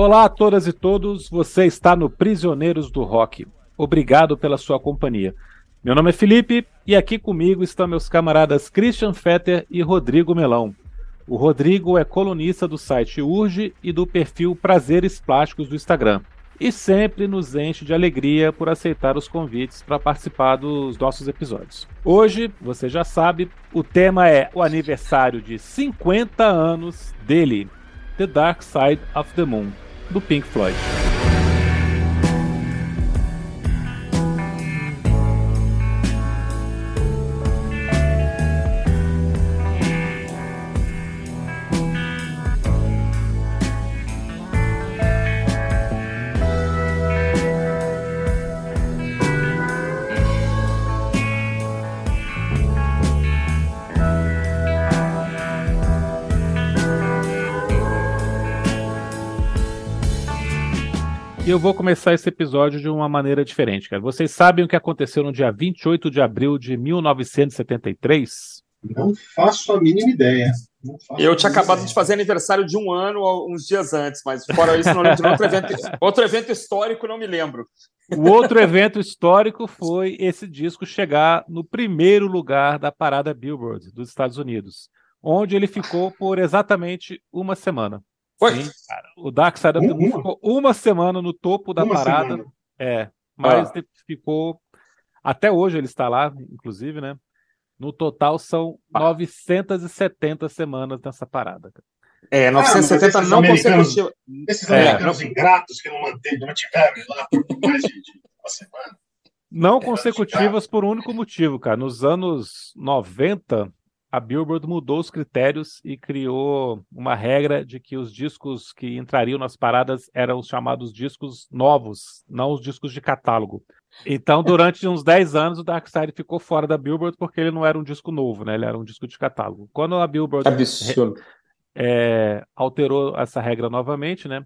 Olá a todas e todos, você está no Prisioneiros do Rock. Obrigado pela sua companhia. Meu nome é Felipe e aqui comigo estão meus camaradas Christian Fetter e Rodrigo Melão. O Rodrigo é colunista do site Urge e do perfil Prazeres Plásticos do Instagram. E sempre nos enche de alegria por aceitar os convites para participar dos nossos episódios. Hoje, você já sabe, o tema é o aniversário de 50 anos dele, The Dark Side of the Moon, do Pink Floyd. Eu vou começar esse episódio de uma maneira diferente, cara. Vocês sabem o que aconteceu no dia 28 de abril de 1973? Não faço a mínima ideia. Eu tinha acabado de fazer aniversário de um ano uns dias antes, mas fora isso, não lembro de outro evento, outro evento histórico, não me lembro. O outro evento histórico foi esse disco chegar no primeiro lugar da parada Billboard dos Estados Unidos, onde ele ficou por exatamente uma semana. Foi? Sim, cara. O Dark Side of the Moon ficou uma semana no topo da uma parada. Semana. É, mas ah. ficou. Até hoje ele está lá, inclusive, né? No total são ah. 970 semanas nessa parada. É, 970 ah, não consecutivas. Esses é, americanos ingratos que não, mantiveram lá por mais de, de uma semana. Não consecutivas por um único motivo, cara. Nos anos 90, a Billboard mudou os critérios e criou uma regra de que os discos que entrariam nas paradas eram os chamados discos novos, não os discos de catálogo. Então, durante uns 10 anos, o Dark Side ficou fora da Billboard porque ele não era um disco novo, né? Ele era um disco de catálogo. Quando a Billboard é, alterou essa regra novamente, né?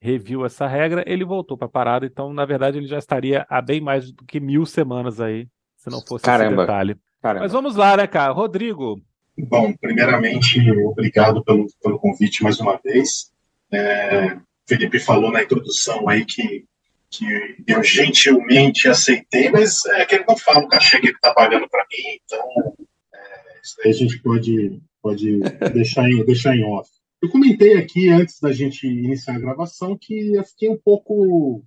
Reviu essa regra, ele voltou para a parada. Então, na verdade, ele já estaria há bem mais do que mil semanas aí, se não fosse Caramba. esse detalhe. Caramba. Mas vamos lá, né, cara? Rodrigo. Bom, primeiramente, obrigado pelo, pelo convite mais uma vez. É, Felipe falou na introdução aí que, que eu gentilmente aceitei, mas é que ele não fala o cachê que ele está pagando para mim, então é, isso aí a gente pode, pode deixar, em, deixar em off. Eu comentei aqui antes da gente iniciar a gravação que eu fiquei um pouco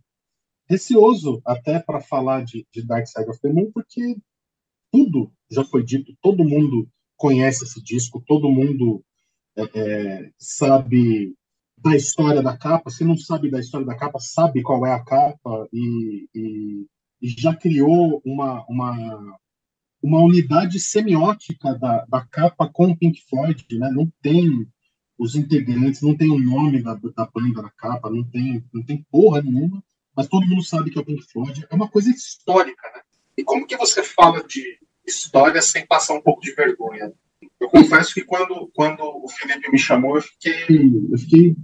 receoso até para falar de, de Dark Side of the Moon, porque tudo já foi dito, todo mundo conhece esse disco, todo mundo é, é, sabe da história da capa. Se não sabe da história da capa, sabe qual é a capa e, e, e já criou uma, uma, uma unidade semiótica da, da capa com o Pink Floyd. Né? Não tem os integrantes, não tem o nome da, da banda na capa, não tem, não tem porra nenhuma, mas todo mundo sabe que é o Pink Floyd. É uma coisa histórica, né? E como que você fala de história sem passar um pouco de vergonha? Eu confesso que quando, quando o Felipe me chamou, eu fiquei, eu fiquei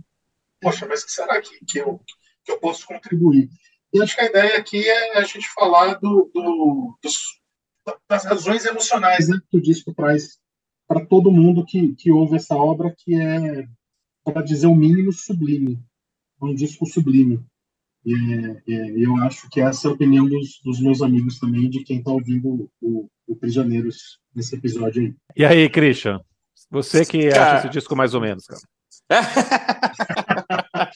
poxa, mas que será que, que, eu, que eu posso contribuir? E acho que a ideia aqui é a gente falar do, do dos, das razões emocionais né, que o disco traz para todo mundo que, que ouve essa obra, que é, para dizer o mínimo, sublime. É um disco sublime. E, é, eu acho que essa é a opinião dos, dos meus amigos também, de quem está ouvindo o, o, Prisioneiros nesse episódio aí. E aí, Christian? Você que cara... acha esse disco mais ou menos, cara.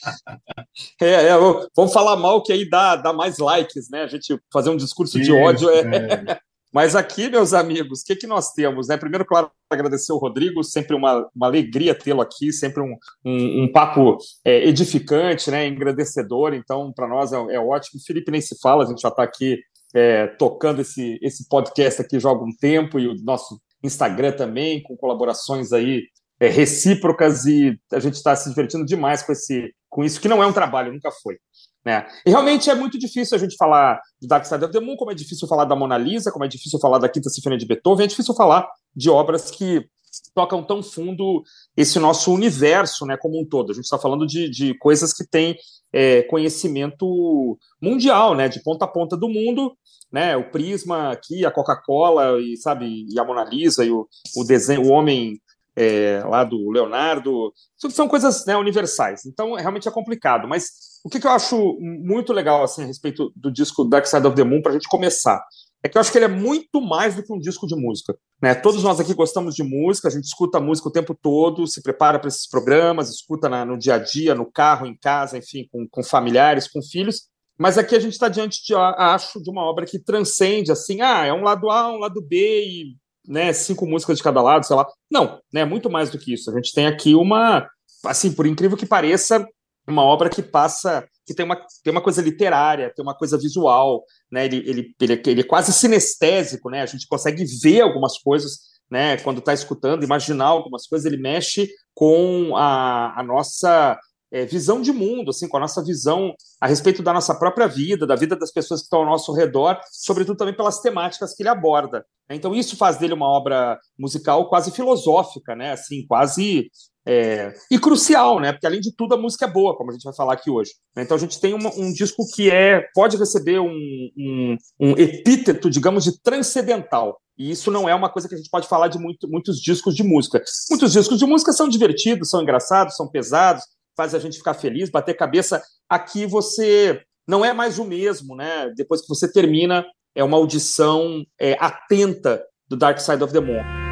é, é, vamos falar mal que aí dá, dá mais likes, né? A gente fazer um discurso Isso, de ódio é, é. Mas aqui, meus amigos, o que, que nós temos? Né? Primeiro, claro, agradecer o Rodrigo, sempre uma, uma alegria tê-lo aqui, sempre um, um, um papo é, edificante, né? engrandecedor, então para nós é, é, ótimo. O Felipe nem se fala, a gente já está aqui é, tocando esse, esse podcast aqui já há algum tempo, e o nosso Instagram também, com colaborações aí é, recíprocas, e a gente está se divertindo demais com, esse, com isso, que não é um trabalho, nunca foi. Né? E realmente é muito difícil a gente falar de Dark Side of the Moon, como é difícil falar da Mona Lisa, como é difícil falar da Quinta Sinfonia de Beethoven, é difícil falar de obras que tocam tão fundo esse nosso universo né, como um todo. A gente está falando de, de coisas que têm é, conhecimento mundial, né, de ponta a ponta do mundo, né, o Prisma aqui, a Coca-Cola e sabe e a Mona Lisa e o, o desenho, o homem é, lá do Leonardo. São coisas né, universais. Então, realmente é complicado. Mas o que, que, eu acho muito legal assim, a respeito do disco Dark Side of the Moon, para a gente começar, é que eu acho que ele é muito mais do que um disco de música. Né? Todos nós aqui gostamos de música, a gente escuta música o tempo todo, se prepara para esses programas, escuta na, no dia a dia, no carro, em casa, enfim, com, com familiares, com filhos. Mas aqui a gente está diante, de, acho, de uma obra que transcende, assim, ah, é um lado A, um lado B e né, cinco músicas de cada lado, sei lá. Não, né, muito mais do que isso. A gente tem aqui uma, assim, por incrível que pareça, uma obra que passa, que tem uma, tem uma coisa literária, tem uma coisa visual, né, ele, ele, ele, ele é quase sinestésico, né, a gente consegue ver algumas coisas, né, quando está escutando, imaginar algumas coisas, ele mexe com a, a nossa é, visão de mundo, assim, com a nossa visão a respeito da nossa própria vida, da vida das pessoas que estão ao nosso redor, sobretudo também pelas temáticas que ele aborda. Então isso faz dele uma obra musical quase filosófica, né? Assim, quase é... e crucial, né? Porque além de tudo a música é boa, como a gente vai falar aqui hoje. Então a gente tem uma, um disco que é pode receber um, um, um epíteto, digamos, de transcendental. E isso não é uma coisa que a gente pode falar de muito, muitos discos de música. Muitos discos de música são divertidos, são engraçados, são pesados, faz a gente ficar feliz, bater cabeça. Aqui você não é mais o mesmo, né? Depois que você termina, é uma audição é, atenta do Dark Side of the Moon.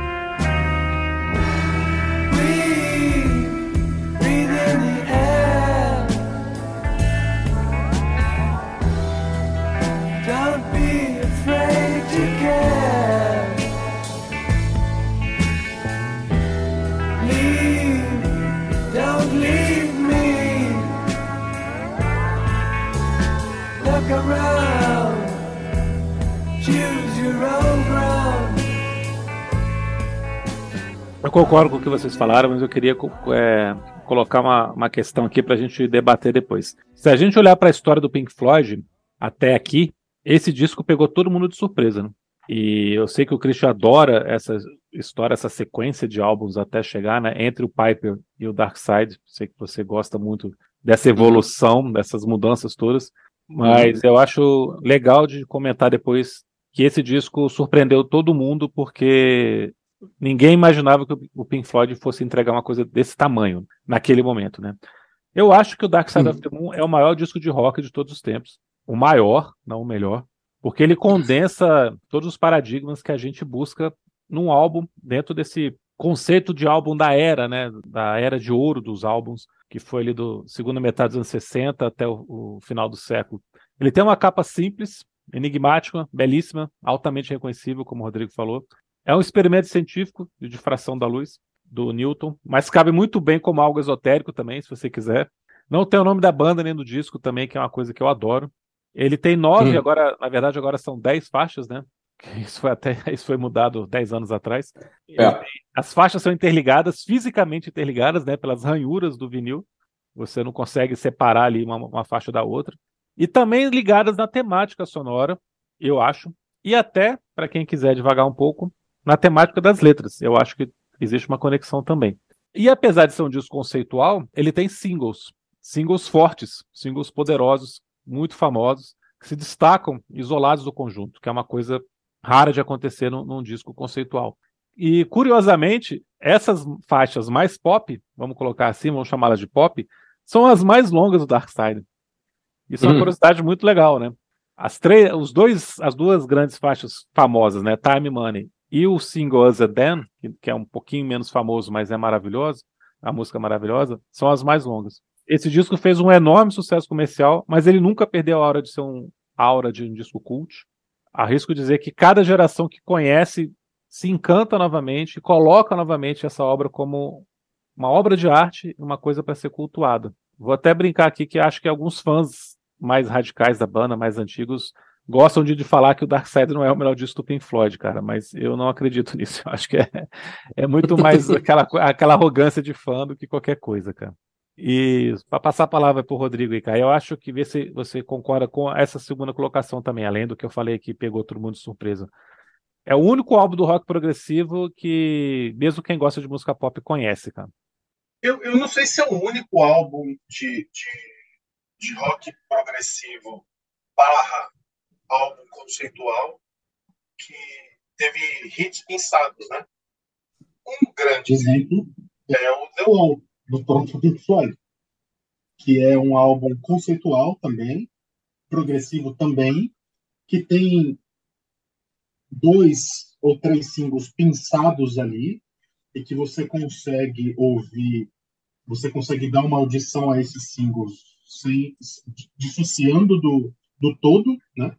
Eu concordo com o que vocês falaram, mas eu queria é, colocar uma, uma questão aqui para a gente debater depois. Se a gente olhar para a história do Pink Floyd até aqui, esse disco pegou todo mundo de surpresa, né? E eu sei que o Christian adora essa história, essa sequência de álbuns até chegar, né? Entre o Piper e o Dark Side. Sei que você gosta muito dessa evolução, dessas mudanças todas. Mas eu acho legal de comentar depois que esse disco surpreendeu todo mundo, porque ninguém imaginava que o Pink Floyd fosse entregar uma coisa desse tamanho naquele momento, né? Eu acho que o Dark Side of the Moon é o maior disco de rock de todos os tempos. O maior, não o melhor, porque ele condensa todos os paradigmas que a gente busca num álbum dentro desse conceito de álbum da era, né? Da era de ouro dos álbuns, que foi ali do segunda metade dos anos 60 até o, o final do século. Ele tem uma capa simples, enigmática, belíssima, altamente reconhecível, como o Rodrigo falou. É um experimento científico de difração da luz do Newton, mas cabe muito bem como algo esotérico também, se você quiser. Não tem o nome da banda nem do disco também, que é uma coisa que eu adoro. Ele tem nove, Sim. agora, na verdade, agora são dez faixas, né? Isso foi até isso foi mudado dez anos atrás. É. As faixas são interligadas, fisicamente interligadas, né? Pelas ranhuras do vinil. Você não consegue separar ali uma, uma faixa da outra. E também ligadas na temática sonora, eu acho. E até, para quem quiser devagar um pouco, na temática das letras. Eu acho que existe uma conexão também. E apesar de ser um disco conceitual, ele tem singles, singles fortes, singles poderosos, muito famosos, que se destacam isolados do conjunto, que é uma coisa rara de acontecer num, num disco conceitual. E curiosamente, essas faixas mais pop, vamos colocar assim, vamos chamá-las de pop, são as mais longas do Dark Side. Isso é uma uhum. curiosidade muito legal, né? As três, os dois, as duas grandes faixas famosas, né, Time Money e o single As a Dan, que, é um pouquinho menos famoso, mas é maravilhoso, a música é maravilhosa, são as mais longas. Esse disco fez um enorme sucesso comercial, mas ele nunca perdeu a hora de ser um aura de um disco cult. Arrisco dizer que cada geração que conhece se encanta novamente e coloca novamente essa obra como uma obra de arte, uma coisa para ser cultuada. Vou até brincar aqui que acho que alguns fãs mais radicais da banda, mais antigos, gostam de, de falar que o Dark Side não é o melhor disco do Pink Floyd, cara, mas eu não acredito nisso. Eu acho que é, é muito mais aquela, aquela arrogância de fã do que qualquer coisa, cara. E para passar a palavra para o Rodrigo e cara, eu acho que ver se você concorda com essa segunda colocação também, além do que eu falei que pegou todo mundo de surpresa. É o único álbum do rock progressivo que, mesmo quem gosta de música pop, conhece, cara. Eu, eu não sei se é o único álbum de, de, de rock progressivo barra álbum conceitual que teve hits pensados, né? Um grande exemplo é o The Wall, do próprio Pink Floyd, que é um álbum conceitual também, progressivo também, que tem dois ou três singles pensados ali e que você consegue ouvir, você consegue dar uma audição a esses singles sem, dissociando do, do todo, né?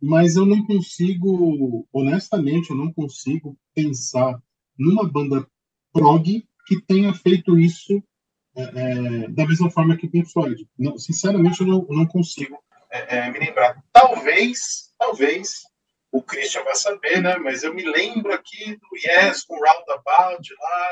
Mas eu não consigo, honestamente, eu não consigo pensar numa banda prog que tenha feito isso é, é, da mesma forma que Pink Floyd. Não, sinceramente, eu não, não consigo é, é, me lembrar. Talvez, talvez, o Christian vai saber, né? Mas eu me lembro aqui do Yes com Roundabout lá.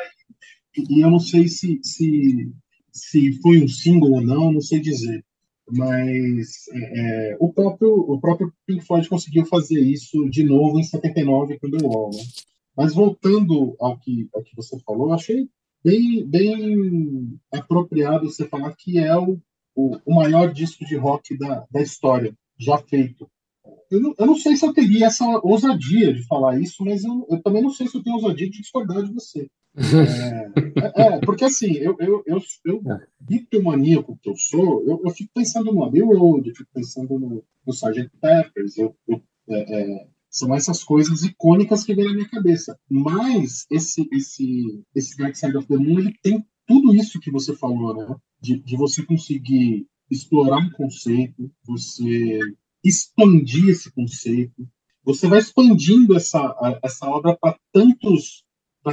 E, e eu não sei se, se, se foi um single ou não, não sei dizer. Mas é, é o, próprio, o próprio Pink Floyd conseguiu fazer isso de novo em 79 com The Wall. Né? Mas voltando ao que, ao que você falou, achei bem, bem apropriado você falar que é o, o, o maior disco de rock da, da história já feito. Eu não, eu não, sei se eu teria essa ousadia de falar isso, mas eu, eu, também não sei se eu tenho ousadia de discordar de você. É, é, é porque assim, eu, eu, eu, eu bitomaníaco que eu sou, eu, eu fico pensando no Abbey Road, eu fico pensando no, no Sgt. Peppers, eu, eu é, é são essas coisas icônicas que vêm na minha cabeça. Mas esse esse esse Dark Side of the Moon ele tem tudo isso que você falou, né? De, de você conseguir explorar um conceito, você expandir esse conceito, você vai expandindo essa essa obra para tantos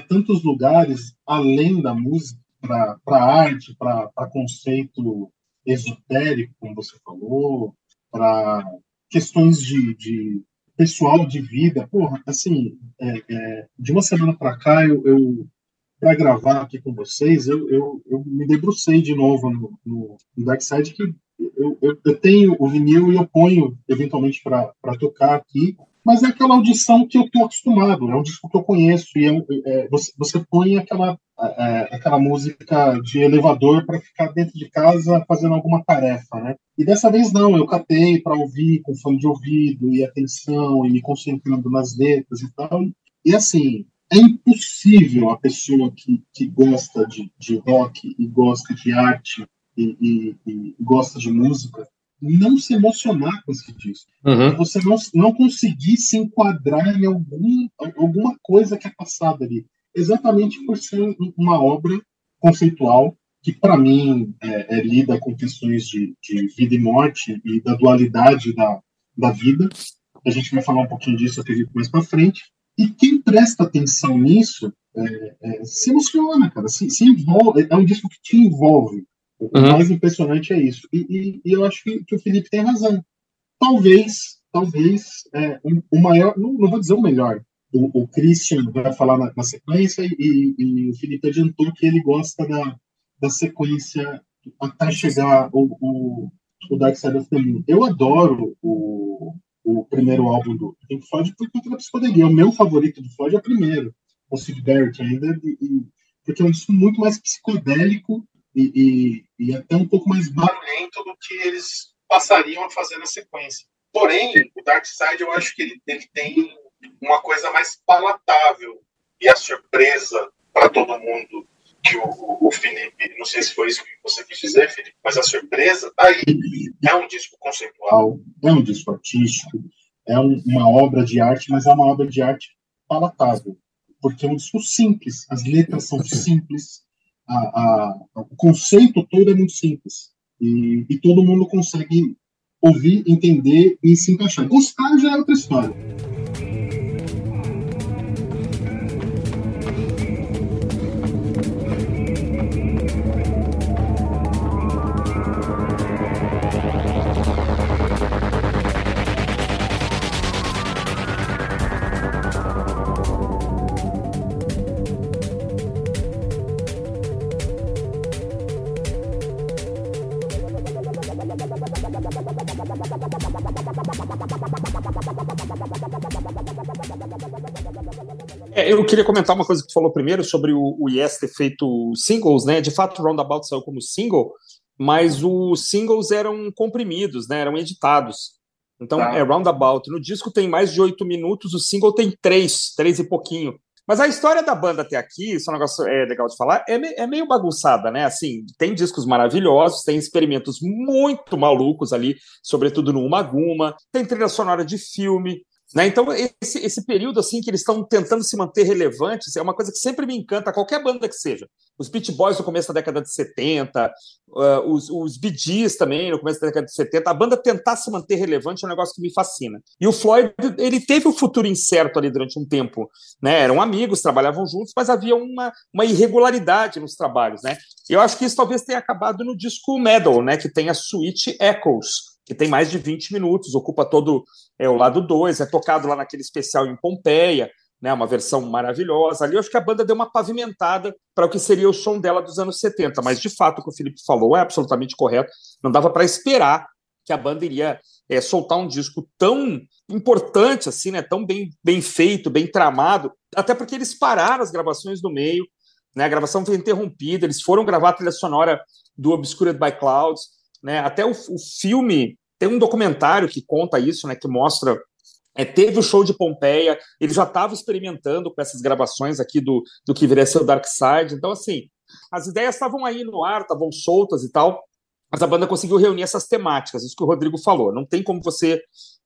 tantos lugares além da música, para arte, para conceito esotérico, como você falou, para questões de, de pessoal de vida, porra, assim, é, é, de uma semana para cá, eu, eu para gravar aqui com vocês, eu, eu, eu, me debrucei de novo no, no, no que eu, eu, eu, tenho o vinil e eu ponho eventualmente para tocar aqui, mas é aquela audição que eu estou acostumado, é um disco que eu conheço, e é, é, você, você põe aquela, é, aquela música de elevador para ficar dentro de casa fazendo alguma tarefa, né? E dessa vez não, eu catei para ouvir com fone de ouvido e atenção e me concentrando nas letras e tal. E assim, é impossível a pessoa que, que gosta de, de rock e gosta de arte e, e, e gosta de música não se emocionar com esse disco. Uhum. Você não, não conseguir se enquadrar em algum, alguma coisa que é passada ali. Exatamente por ser uma obra conceitual que, para mim, é, é, lida com questões de, de, vida e morte e da dualidade da, da vida. A gente vai falar um pouquinho disso, acredito, mais para frente. E quem presta atenção nisso é, é, se emociona, cara. Se, se envolve, é um disco que te envolve. O uhum. mais impressionante é isso. E, e, e eu acho que, que, o Felipe tem razão. Talvez, talvez, é, um, o maior, não, não, vou dizer o melhor, o, o Christian vai falar na, na sequência e, e, o Felipe adiantou que ele gosta da, da sequência até chegar o, o, o Dark Side of the Moon. Eu adoro o, o primeiro álbum do Pink Floyd por conta da psicodelia. O meu favorito do Floyd é o primeiro, o Sid Barrett ainda, e, porque é um disco muito mais psicodélico e, e, e até um pouco mais barulhento do que eles passariam a fazer na sequência. Porém, o Dark Side eu acho que ele, ele tem uma coisa mais palatável e a surpresa para todo mundo que o, o, Felipe, não sei se foi isso que você quis dizer, Felipe, mas a surpresa tá aí. É um disco conceitual, é um disco artístico, é um, uma obra de arte, mas é uma obra de arte palatável, porque é um disco simples, as letras são simples, a, a, o conceito todo é muito simples. E, e todo mundo consegue ouvir, entender e se encaixar. Gostar já é outra história. Queria comentar uma coisa que tu falou primeiro sobre o, o Yes ter feito singles, né? De fato, o Roundabout saiu como single, mas os singles eram comprimidos, né? Eram editados. Então, tá. é Roundabout. No disco tem mais de oito minutos, o single tem três, três e pouquinho. Mas a história da banda até aqui, isso é um negócio é legal de falar, é, me, é meio bagunçada, né? Assim, tem discos maravilhosos, tem experimentos muito malucos ali, sobretudo no Uma Guma, tem trilha sonora de filme, né? Então, esse, esse período assim que eles estão tentando se manter relevantes é uma coisa que sempre me encanta, qualquer banda que seja. Os Beach Boys no começo da década de 70, uh, os, os Bee Gees também no começo da década de 70, a banda tentar se manter relevante é um negócio que me fascina. E o Floyd, ele teve um futuro incerto ali durante um tempo. Né? Eram amigos, trabalhavam juntos, mas havia uma, uma irregularidade nos trabalhos. Né? Eu acho que isso talvez tenha acabado no disco Medal, né? que tem a suíte Echoes, que tem mais de 20 minutos, ocupa todo é, o lado 2, é tocado lá naquele especial em Pompeia, né, uma versão maravilhosa. Ali eu acho que a banda deu uma pavimentada para o que seria o som dela dos anos 70, mas de fato o que o Felipe falou é absolutamente correto. Não dava para esperar que a banda iria é, soltar um disco tão importante assim, né, tão bem, bem feito, bem tramado, até porque eles pararam as gravações no meio, né, a gravação foi interrompida, eles foram gravar a trilha sonora do Obscured by Clouds, né, até o, o filme tem um documentário que conta isso, né, que mostra é, teve o show de Pompeia, ele já estava experimentando com essas gravações aqui do, do que viria ser o Dark Side. Então, assim, as ideias estavam aí no ar, estavam soltas e tal, mas a banda conseguiu reunir essas temáticas, isso que o Rodrigo falou. Não tem como você.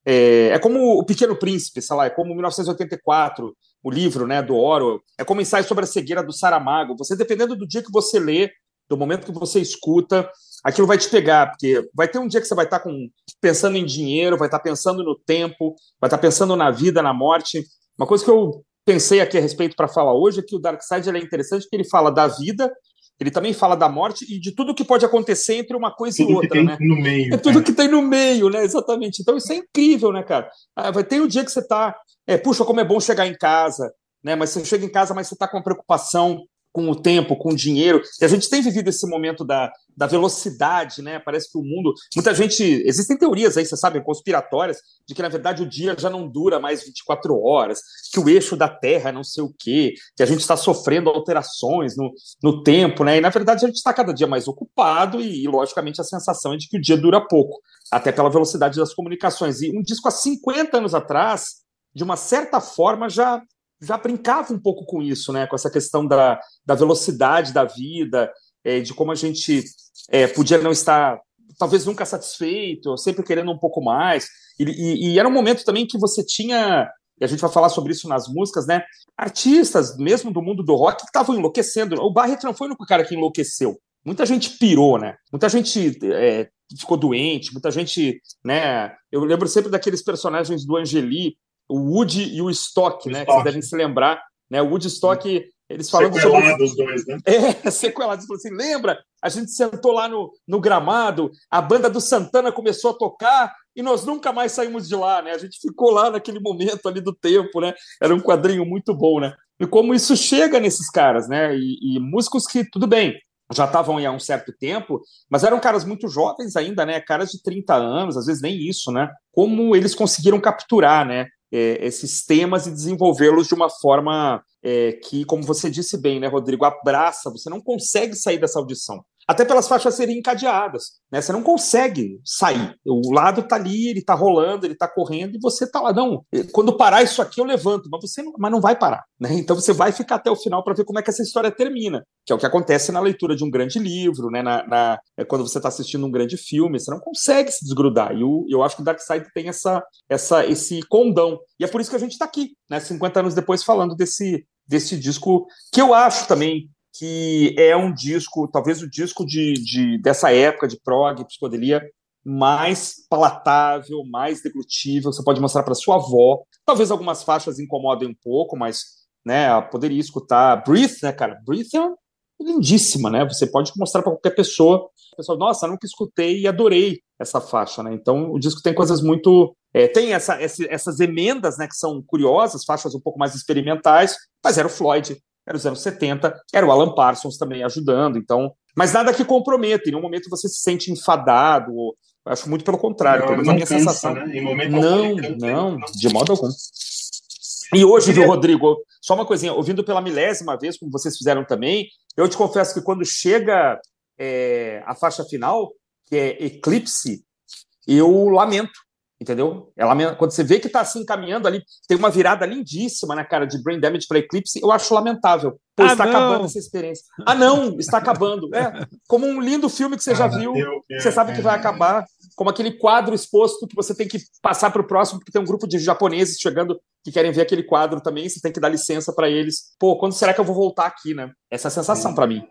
É, é como O Pequeno Príncipe, sei lá, é como 1984, o livro né, do Orwell, é como ensaio sobre a cegueira do Saramago. Você, dependendo do dia que você lê, do momento que você escuta, aquilo vai te pegar, porque vai ter um dia que você vai estar com, pensando em dinheiro, vai estar pensando no tempo, vai estar pensando na vida, na morte. Uma coisa que eu pensei aqui a respeito para falar hoje é que o Dark Side é interessante porque ele fala da vida, ele também fala da morte e de tudo que pode acontecer entre uma coisa tudo e outra, que tem né? No meio. É tudo é. que tem no meio, né? Exatamente. Então isso é incrível, né, cara? Ah, vai ter um dia que você tá, é, puxa, como é bom chegar em casa, né? Mas você chega em casa, mas você tá com uma preocupação com o tempo, com o dinheiro. E a gente tem vivido esse momento da, da velocidade, né? Parece que o mundo. Muita gente. Existem teorias aí, você sabe, conspiratórias, de que na verdade o dia já não dura mais 24 horas, que o eixo da Terra é não sei o quê, que a gente está sofrendo alterações no, no tempo, né? E na verdade a gente está cada dia mais ocupado e, e, logicamente, a sensação é de que o dia dura pouco, até pela velocidade das comunicações. E um disco há 50 anos atrás, de uma certa forma, já já brincava um pouco com isso, né? Com essa questão da, da velocidade da vida, é, de como a gente é, podia não estar, talvez nunca satisfeito, sempre querendo um pouco mais. E, e, e, era um momento também que você tinha, e a gente vai falar sobre isso nas músicas, né? Artistas, mesmo do mundo do rock, que estavam enlouquecendo. O Barrett não foi o cara que enlouqueceu. Muita gente pirou, né? Muita gente é, ficou doente, muita gente, né? Eu lembro sempre daqueles personagens do Angeli, o Woody e o Stock, né? Stock. Que vocês devem se lembrar, né? O Woody Stock, eles falando sequelados sobre... os dois, né? É, sequelados. Assim, lembra? A gente sentou lá no, no gramado, a banda do Santana começou a tocar e nós nunca mais saímos de lá, né? A gente ficou lá naquele momento ali do tempo, né? Era um quadrinho muito bom, né? E como isso chega nesses caras, né? E, e músicos que, tudo bem, já estavam aí há um certo tempo, mas eram caras muito jovens ainda, né? Caras de 30 anos, às vezes nem isso, né? Como eles conseguiram capturar, né? É, esses temas e desenvolvê-los de uma forma é, que, como você disse bem, né, Rodrigo, abraça, você não consegue sair dessa audição até pelas faixas serem encadeadas. Né? Você não consegue sair. O lado está ali, ele está rolando, ele está correndo, e você está lá. Não, quando parar isso aqui, eu levanto, mas você não, mas não vai parar. Né? Então você vai ficar até o final para ver como é que essa história termina, que é o que acontece na leitura de um grande livro, né? na, na é quando você está assistindo um grande filme, você não consegue se desgrudar. E eu, eu acho que o Dark Side tem essa, essa, esse condão. E é por isso que a gente está aqui, né? 50 anos depois, falando desse, desse disco que eu acho também que é um disco, talvez o disco de, de dessa época de prog, psicodelia, mais palatável, mais deglutível, você pode mostrar para sua avó. Talvez algumas faixas incomodem um pouco, mas né, poderia escutar Breathe, né, cara? Breathe é lindíssima, né? Você pode mostrar para qualquer pessoa. Pessoal, nossa, nunca escutei e adorei essa faixa, né? Então, o disco tem coisas muito é, tem essa, essa, essas emendas, né, que são curiosas, faixas um pouco mais experimentais, mas era o Floyd, era os anos 70, era o Alan Parsons também ajudando, então. Mas nada que comprometa, em nenhum momento você se sente enfadado, ou, acho muito pelo contrário, pelo menos a minha cansa, sensação. Né? não, não, de modo algum. E hoje, viu, Rodrigo, só uma coisinha, ouvindo pela milésima vez, como vocês fizeram também, eu te confesso que quando chega é, a faixa final, que é Eclipse, eu lamento. Entendeu? Ela, quando você vê que está assim caminhando ali, tem uma virada lindíssima na cara de Brain Damage para Eclipse, eu acho lamentável. Pô, ah, está não. acabando essa experiência. Ah, não, está acabando. É, como um lindo filme que você já viu, você sabe que vai acabar, como aquele quadro exposto que você tem que passar para o próximo, porque tem um grupo de japoneses chegando que querem ver aquele quadro também, você tem que dar licença para eles. Pô, quando será que eu vou voltar aqui, né? Essa é a sensação para mim.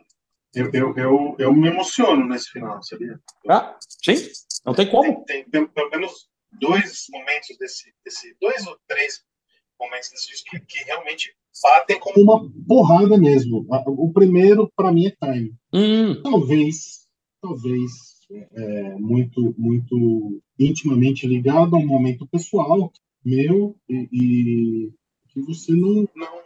Eu, eu, eu, eu, me emociono nesse final, sabia? Ah, sim, não tem como. Tem, tem pelo menos dois momentos desse, desse dois ou três momentos desse disco que, que realmente batem como uma porrada mesmo. O primeiro, para mim, é Time. Hum. Talvez, talvez, é, muito, muito intimamente ligado a um momento pessoal meu e, e que você não, não,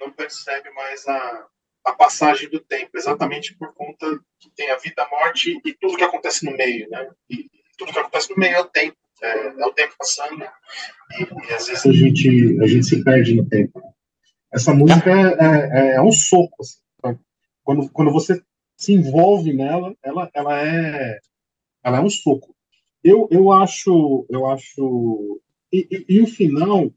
não percebe mais a, a passagem do tempo, exatamente por conta que tem a vida, a morte e tudo que acontece no meio, né? E tudo que acontece no meio é o tempo, é, é o tempo passando e, e, às vezes a gente a gente se perde no tempo. Essa música é, é, é um soco, assim, quando quando você se envolve nela, ela ela é ela é um soco. Eu, eu acho eu acho e, e, e, o final,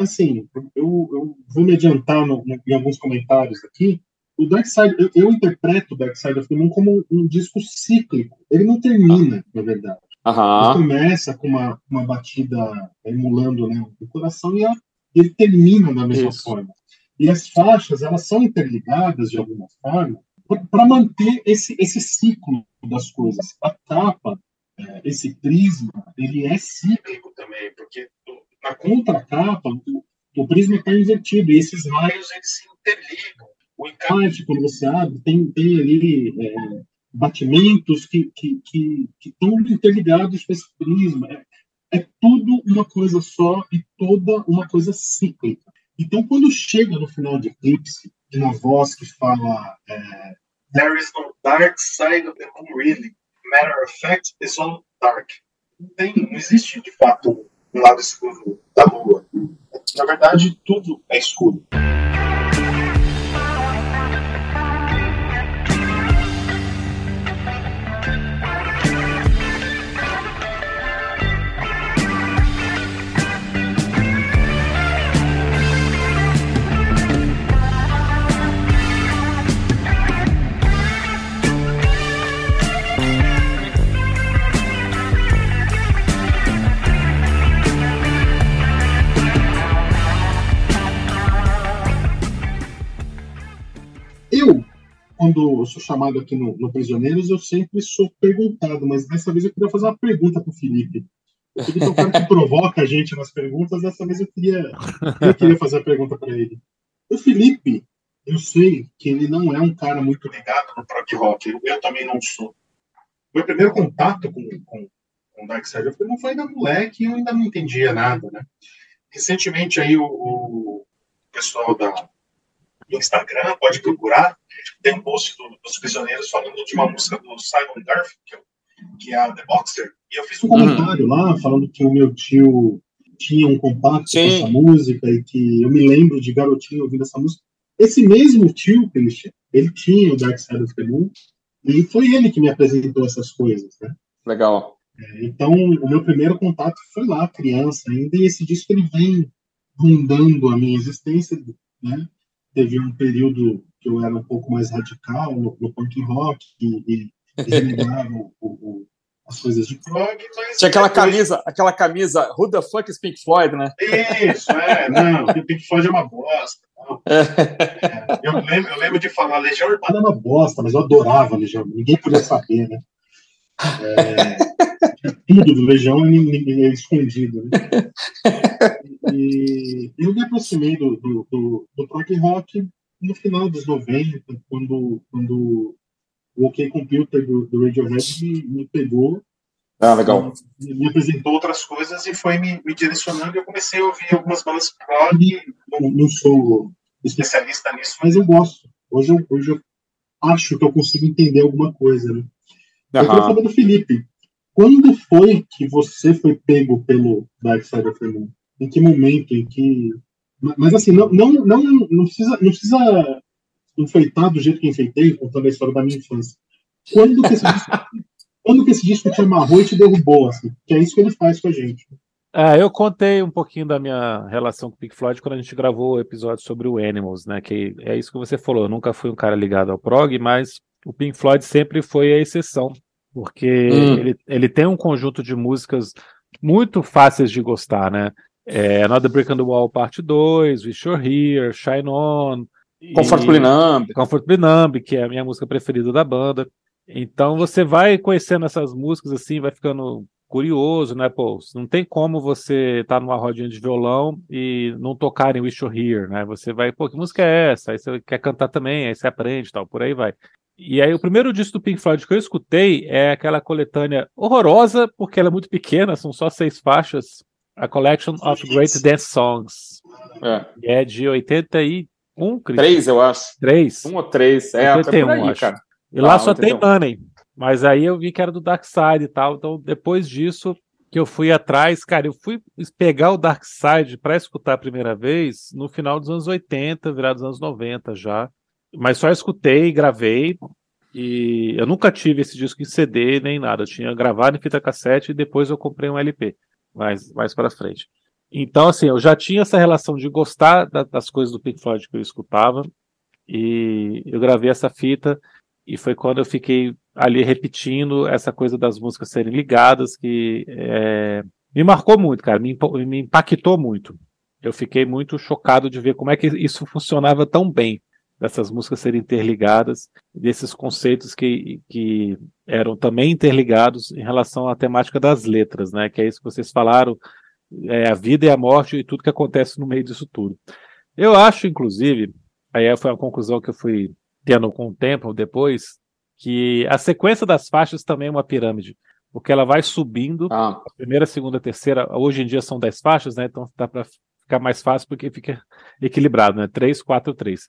assim, eu, eu vou me adiantar no, no, em alguns comentários aqui, o Dark Side, eu, eu interpreto o Dark Side of the Moon como um disco cíclico. Ele não termina, na verdade. Uhum. Começa com uma, uma batida emulando né, o coração e a, ele termina da mesma Isso. forma. E as faixas, elas são interligadas de alguma forma para manter esse, esse ciclo das coisas. A capa, é, esse prisma, ele é cíclico também, porque na contracapa, o, o prisma está invertido e esses raios eles se interligam o encarte, quando você abre, tem, tem ali é, batimentos que, que, que, que estão interligados com esse prisma. É, é tudo uma coisa só e toda uma coisa cíclica. Então, quando chega no final de Eclipse, uma voz que fala é, There is no dark side of the moon, really. Matter of fact, it's all dark. Não, tem, não existe, de fato, um lado escuro da lua. Na verdade, tudo é escuro. Quando eu sou chamado aqui no, no, Prisioneiros, eu sempre sou perguntado, mas dessa vez eu queria fazer uma pergunta para o Felipe. O Felipe é o cara que provoca a gente nas perguntas, dessa vez eu queria, eu queria fazer a pergunta para ele. O Felipe, eu sei que ele não é um cara muito ligado no prog rock, eu, também não sou. Meu primeiro contato com, com, com Dark Side of não foi ainda moleque eu ainda não entendia nada, né? Recentemente aí o, o pessoal da, do Instagram, pode procurar, tem um post do, dos prisioneiros falando de uma música do Simon Garfunkel, que é a The Boxer, e eu fiz um comentário uhum. lá falando que o meu tio tinha um compacto Sim. com essa música e que eu me lembro de garotinho ouvindo essa música. Esse mesmo tio, Christian, ele tinha o Dark Side of the Moon e foi ele que me apresentou essas coisas, né? Legal. É, então, o meu primeiro contato foi lá, criança ainda, e esse disco ele vem rondando a minha existência, né? Teve um período que eu era um pouco mais radical no, no punk rock e, e, renegava o, o, as coisas de prog. Tinha aquela depois... camisa, aquela camisa Who the fuck is Pink Floyd, né? Isso, é, não, Pink Floyd é uma bosta. É, eu, lembro, eu lembro de falar, Legião Urbana é uma bosta, mas eu adorava Legião, ninguém podia saber, né? É, tudo do Legião é escondido. Né? E eu me aproximei do, do, do, do prog rock no final dos 90, quando, quando o OK Computer do, do Radiohead me, me pegou. Ah, legal. Me, me, apresentou outras coisas e foi me, me direcionando. Eu comecei a ouvir algumas bandas prog. Não, não sou especialista nisso, mas eu gosto. Hoje eu, hoje eu acho que eu consigo entender alguma coisa. Né? Uhum. Eu queria falar do Felipe. Quando foi que você foi pego pelo Dark Side of the Moon? Em que momento? Em que mas assim, não, não, não, não, precisa, não precisa enfeitar do jeito que enfeitei, contando a história da minha infância. Quando que esse disco, quando que esse disco te amarrou e te derrubou, assim? Que é isso que ele faz com a gente. É, eu contei um pouquinho da minha relação com o Pink Floyd quando a gente gravou o episódio sobre o Animals, né? Que é isso que você falou. Eu nunca fui um cara ligado ao prog, mas o Pink Floyd sempre foi a exceção, porque hum. ele, ele tem um conjunto de músicas muito fáceis de gostar, né? É, Another Brick on the Wall, parte 2, Wish You're Here, Shine On. Comfortably Numb. Comfortably Numb, que é a minha música preferida da banda. Então você vai conhecendo essas músicas assim, vai ficando curioso, né, pô? Não tem como você estar tá numa rodinha de violão e não tocar em Wish You're Here, né? Você vai, pô, que música é essa? Aí você quer cantar também, aí você aprende tal, por aí vai. E aí o primeiro disco do Pink Floyd que eu escutei é aquela coletânea horrorosa, porque ela é muito pequena, são só seis faixas, a Collection of Great Dance Songs. É, é de 81, Cris. Três, eu acho. Três? Um ou três, é, 81, aí, acho. Cara. E lá ah, só tem Money. Mas aí eu vi que era do Dark Side e tal. Então, depois disso, que eu fui atrás, cara, eu fui pegar o Dark Side para escutar a primeira vez no final dos anos 80, virado dos anos 90 já. Mas só escutei, gravei. E eu nunca tive esse disco em CD nem nada. Eu tinha gravado em fita cassete e depois eu comprei um LP, mais, mais para frente. Então, assim, eu já tinha essa relação de gostar da, das coisas do Pink Floyd que eu escutava. E eu gravei essa fita. E foi quando eu fiquei ali repetindo essa coisa das músicas serem ligadas, que é, me marcou muito, cara, me, me impactou muito. Eu fiquei muito chocado de ver como é que isso funcionava tão bem, dessas músicas serem interligadas, desses conceitos que, que eram também interligados em relação à temática das letras, né? Que é isso que vocês falaram, é, a vida e a morte e tudo que acontece no meio disso tudo. Eu acho, inclusive, aí foi uma conclusão que eu fui tendo com o tempo depois, que a sequência das faixas também é uma pirâmide, porque ela vai subindo, ah. a primeira, segunda, terceira, hoje em dia são 10 faixas, né? Então dá para ficar mais fácil porque fica equilibrado, né? 3, 4, 3.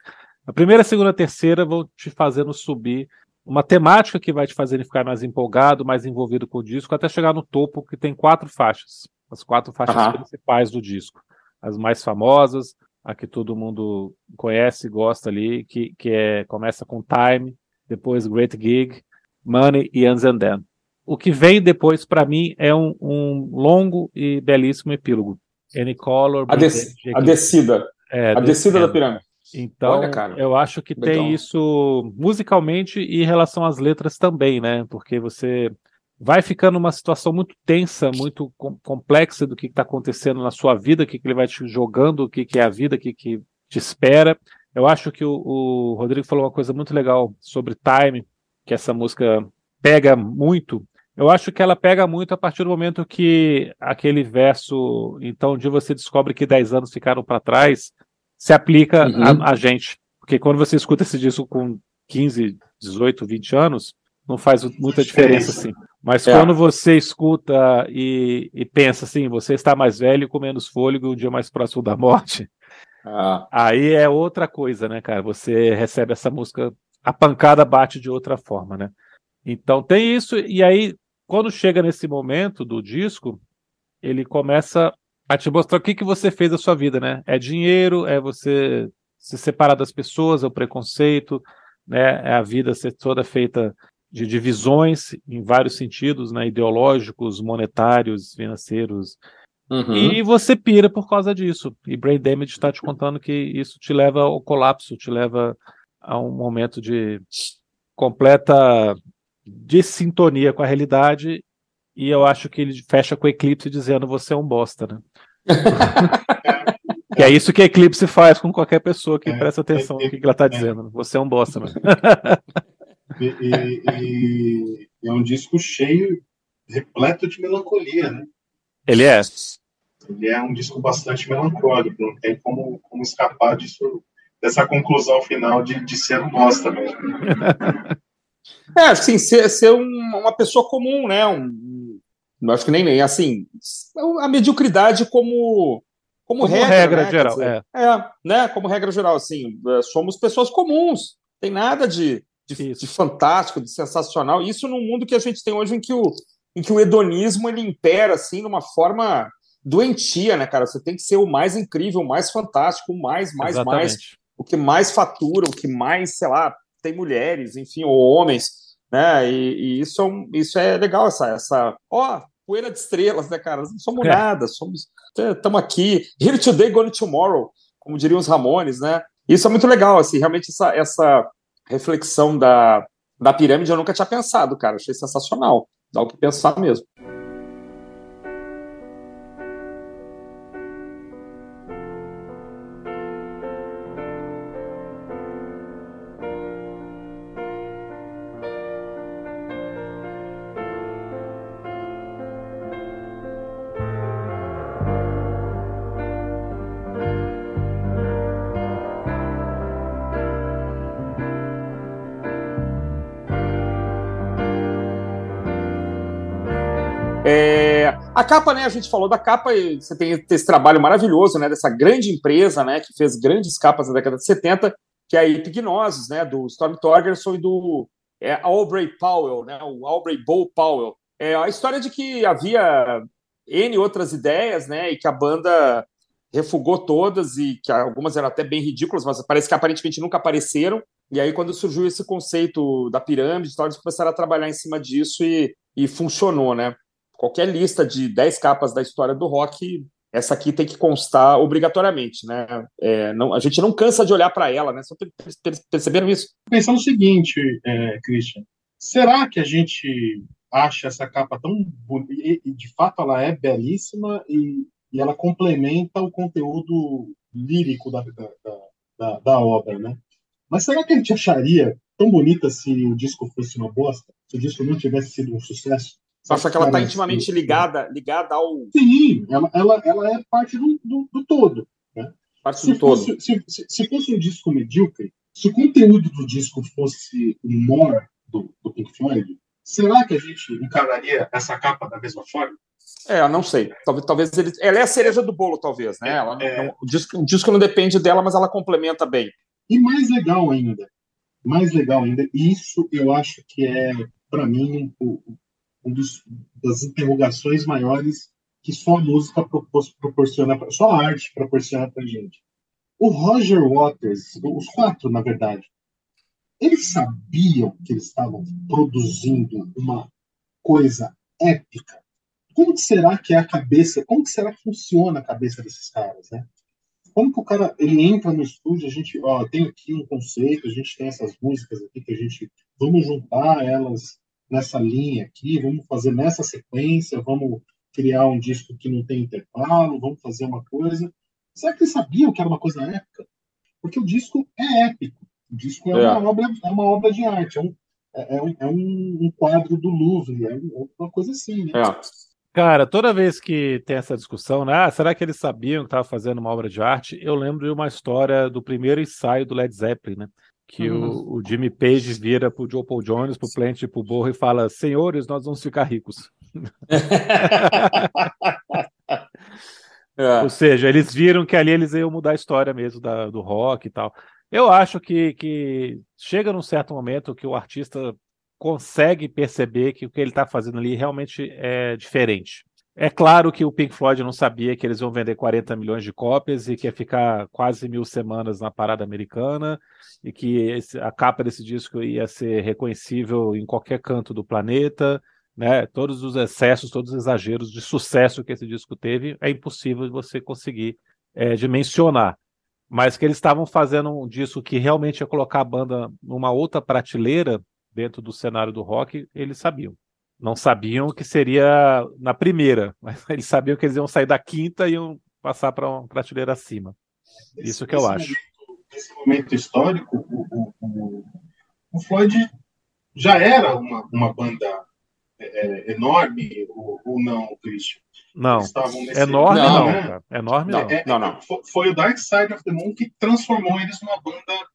A primeira, segunda, terceira vão te fazendo subir uma temática que vai te fazer ficar mais empolgado, mais envolvido com o disco, até chegar no topo, que tem quatro faixas. As quatro faixas uhum. principais do disco. As mais famosas, a que todo mundo conhece e gosta ali, que, que é, começa com Time, depois Great Gig, Money e Ans and Then. O que vem depois, para mim, é um, um, longo e belíssimo epílogo. Any Color. A, des a descida. É, a descida da pirâmide. Então, Olha, eu acho que Legal. tem isso musicalmente e em relação às letras também, né? Porque você vai ficando uma situação muito tensa, muito com complexa do que está acontecendo na sua vida, o que, que ele vai te jogando, o que, que é a vida, o que, que te espera. Eu acho que o, o, Rodrigo falou uma coisa muito legal sobre Time, que essa música pega muito. Eu acho que ela pega muito a partir do momento que aquele verso, então, de você descobre que 10 anos ficaram para trás, se aplica uhum. a, a, gente. Porque quando você escuta esse disco com 15, 18, 20 anos, não faz muita diferença assim. Mas é. quando você escuta e, e pensa assim, você está mais velho, com menos fôlego, um dia mais próximo da morte, ah. Aí é outra coisa, né, cara? Você recebe essa música, a pancada bate de outra forma, né? Então tem isso, e aí, quando chega nesse momento do disco, ele começa a te mostrar o que, que você fez da sua vida, né? É dinheiro, é você se separar das pessoas, é o preconceito, né? É a vida ser toda feita de divisões em vários sentidos, né? Ideológicos, monetários, financeiros, Uhum. E você pira por causa disso. E Brain Damage está te contando que isso te leva ao colapso, te leva a um momento de completa desintonia com a realidade. E eu acho que ele fecha com o Eclipse dizendo você é um bosta, né? que é isso que Eclipse faz com qualquer pessoa que é, presta atenção no que ela está dizendo. Você é um bosta, né? e, e, e, é um disco cheio, repleto de melancolia, né? Ele é. Ele é um disco bastante melancólico, não tem como, como escapar disso, dessa conclusão final de, de ser um bosta mesmo. é, assim, ser, ser um, uma pessoa comum, né? Um, acho que nem, nem assim, a mediocridade como como, como regra, regra né? geral, dizer, é. é. né? Como regra geral, assim, é, somos pessoas comuns, tem nada de, de, de, fantástico, de sensacional. Isso num mundo que a gente tem hoje em que o, em que o hedonismo ele impera assim de uma forma doentia, né, cara? Você tem que ser o mais incrível, o mais fantástico, o mais, mais, Exatamente. mais, o que mais fatura, o que mais, sei lá, tem mulheres, enfim, ou homens, né? E, e isso, é um, isso é legal, essa, essa, ó, poeira de estrelas, né, cara? Não somos é. nada, somos. Estamos aqui. Here today, gone tomorrow, como diriam os Ramones, né? Isso é muito legal, assim, realmente essa, essa reflexão da, da pirâmide eu nunca tinha pensado, cara. Achei sensacional. Dá o que pensar mesmo. A capa, né? A gente falou da capa você tem esse trabalho maravilhoso, né? Dessa grande empresa, né? Que fez grandes capas na década de 70, que é a Epignosis, né? Do Storm Torgerson e do é, Aubrey Powell, né? O Aubrey Bow Powell. É a história de que havia N outras ideias, né? E que a banda refugou todas e que algumas eram até bem ridículas, mas parece que aparentemente nunca apareceram. E aí, quando surgiu esse conceito da pirâmide, eles começaram a trabalhar em cima disso e, e funcionou, né? Qualquer lista de 10 capas da história do rock, essa aqui tem que constar obrigatoriamente, né? É, não, a gente não cansa de olhar para ela, né? Só perceberam isso? Pensando o seguinte, é, Christian, será que a gente acha essa capa tão bonita, e, e de fato ela é belíssima e, e, ela complementa o conteúdo lírico da, da, da, da obra, né? Mas será que a gente acharia tão bonita se o disco fosse uma bosta? Se o disco não tivesse sido um sucesso? Acha que ela está intimamente ligada, ligada ao. Sim, ela, ela, ela é parte do, do, do todo. Né? Parte se do fosse, todo. Se, se, se, fosse um disco medíocre, se o conteúdo do disco fosse o more do, do Pink Floyd, será que a gente encararia essa capa da mesma forma? É, não sei. Talvez, talvez ele, ela é a cereja do bolo, talvez, né? Ela, é... não, o, disco, o disco não depende dela, mas ela complementa bem. E mais legal ainda, mais legal ainda, isso eu acho que é, para mim, o, um dos, das interrogações maiores que só a música proporciona, só a arte proporciona para gente. O Roger Waters, os quatro, na verdade, eles sabiam que eles estavam produzindo uma coisa épica. Como que será que é a cabeça? Como que será que funciona a cabeça desses caras, né? Como que o cara ele entra no estúdio? A gente, ó, tem aqui um conceito, a gente tem essas músicas aqui que a gente vamos juntar elas nessa linha aqui, vamos fazer nessa sequência, vamos criar um disco que não tem intervalo, vamos fazer uma coisa. Será que eles sabiam que era uma coisa épica? Porque o disco é épico. O disco é, é. Uma, obra, é uma obra de arte, é um, é, é um, é um, quadro do Louvre, é, é uma coisa assim, né? É. Cara, toda vez que tem essa discussão, né? Ah, será que eles sabiam que estava fazendo uma obra de arte? Eu lembro de uma história do primeiro ensaio do Led Zeppelin, né? Que uhum. o, o, Jimmy Page vira pro Joe Paul Jones, pro Plant e pro Borro e fala: Senhores, nós vamos ficar ricos. é. Ou seja, eles viram que ali eles iam mudar a história mesmo da, do rock e tal. Eu acho que, que chega num certo momento que o artista consegue perceber que o que ele está fazendo ali realmente é diferente. É claro que o Pink Floyd não sabia que eles iam vender 40 milhões de cópias e que ia ficar quase mil semanas na parada americana e que esse, a capa desse disco ia ser reconhecível em qualquer canto do planeta, né? Todos os excessos, todos os exageros de sucesso que esse disco teve, é impossível você conseguir é, dimensionar. Mas que eles estavam fazendo um disco que realmente ia colocar a banda numa outra prateleira dentro do cenário do rock, eles sabiam não sabiam que seria na primeira, mas eles sabiam que eles iam sair da quinta e iam passar para uma prateleira acima. Esse, Isso que eu acho. Momento, nesse momento histórico, o, o, o, Floyd já era uma, uma banda é, é enorme ou, ou, não, Christian? Não, enorme não, não, né? Enorme não. É, não, não. Foi o Dark Side of the Moon que transformou eles numa banda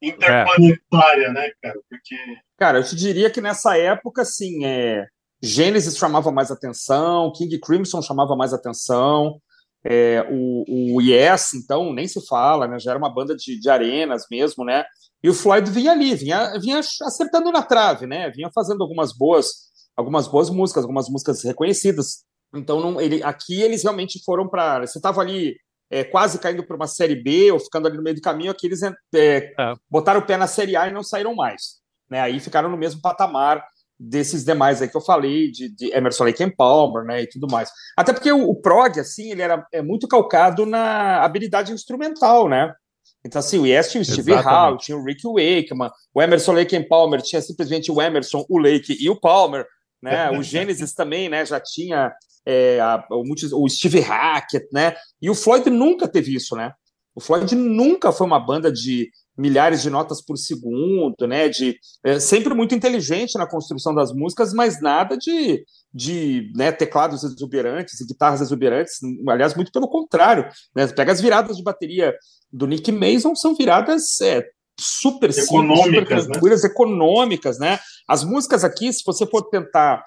interplanetária, é. né, cara? Porque... Cara, eu te diria que nessa época, assim, é, Gênesis chamava mais atenção, King Crimson chamava mais atenção, é, o, o Yes, então, nem se fala, né? Já era uma banda de, de arenas mesmo, né? E o Floyd vinha ali, vinha, vinha acertando na trave, né? Vinha fazendo algumas boas, algumas boas músicas, algumas músicas reconhecidas. Então, não, ele, aqui eles realmente foram para. Você estava ali é, quase caindo para uma série B ou ficando ali no meio do caminho, aqui eles é, é. botaram o pé na série A e não saíram mais. Né? Aí ficaram no mesmo patamar desses demais aí que eu falei, de, de Emerson Lake and Palmer, né, e tudo mais. Até porque o, o prog, assim, ele era é muito calcado na habilidade instrumental, né? Então, assim, o Yes tinha o Steve Howe, tinha o Rick Wakeman, o Emerson Lake and Palmer tinha simplesmente o Emerson, o Lake e o Palmer, né? O Genesis também, né, já tinha é, a, o, o Steve Hackett, né? E o Floyd nunca teve isso, né? O Floyd nunca foi uma banda de milhares de notas por segundo, né? De é, sempre muito inteligente na construção das músicas, mas nada de, de né, teclados exuberantes e guitarras exuberantes. Aliás, muito pelo contrário. Né? Pega as viradas de bateria do Nick Mason, são viradas é, super econômicas, simples, super né? econômicas, né? As músicas aqui, se você for tentar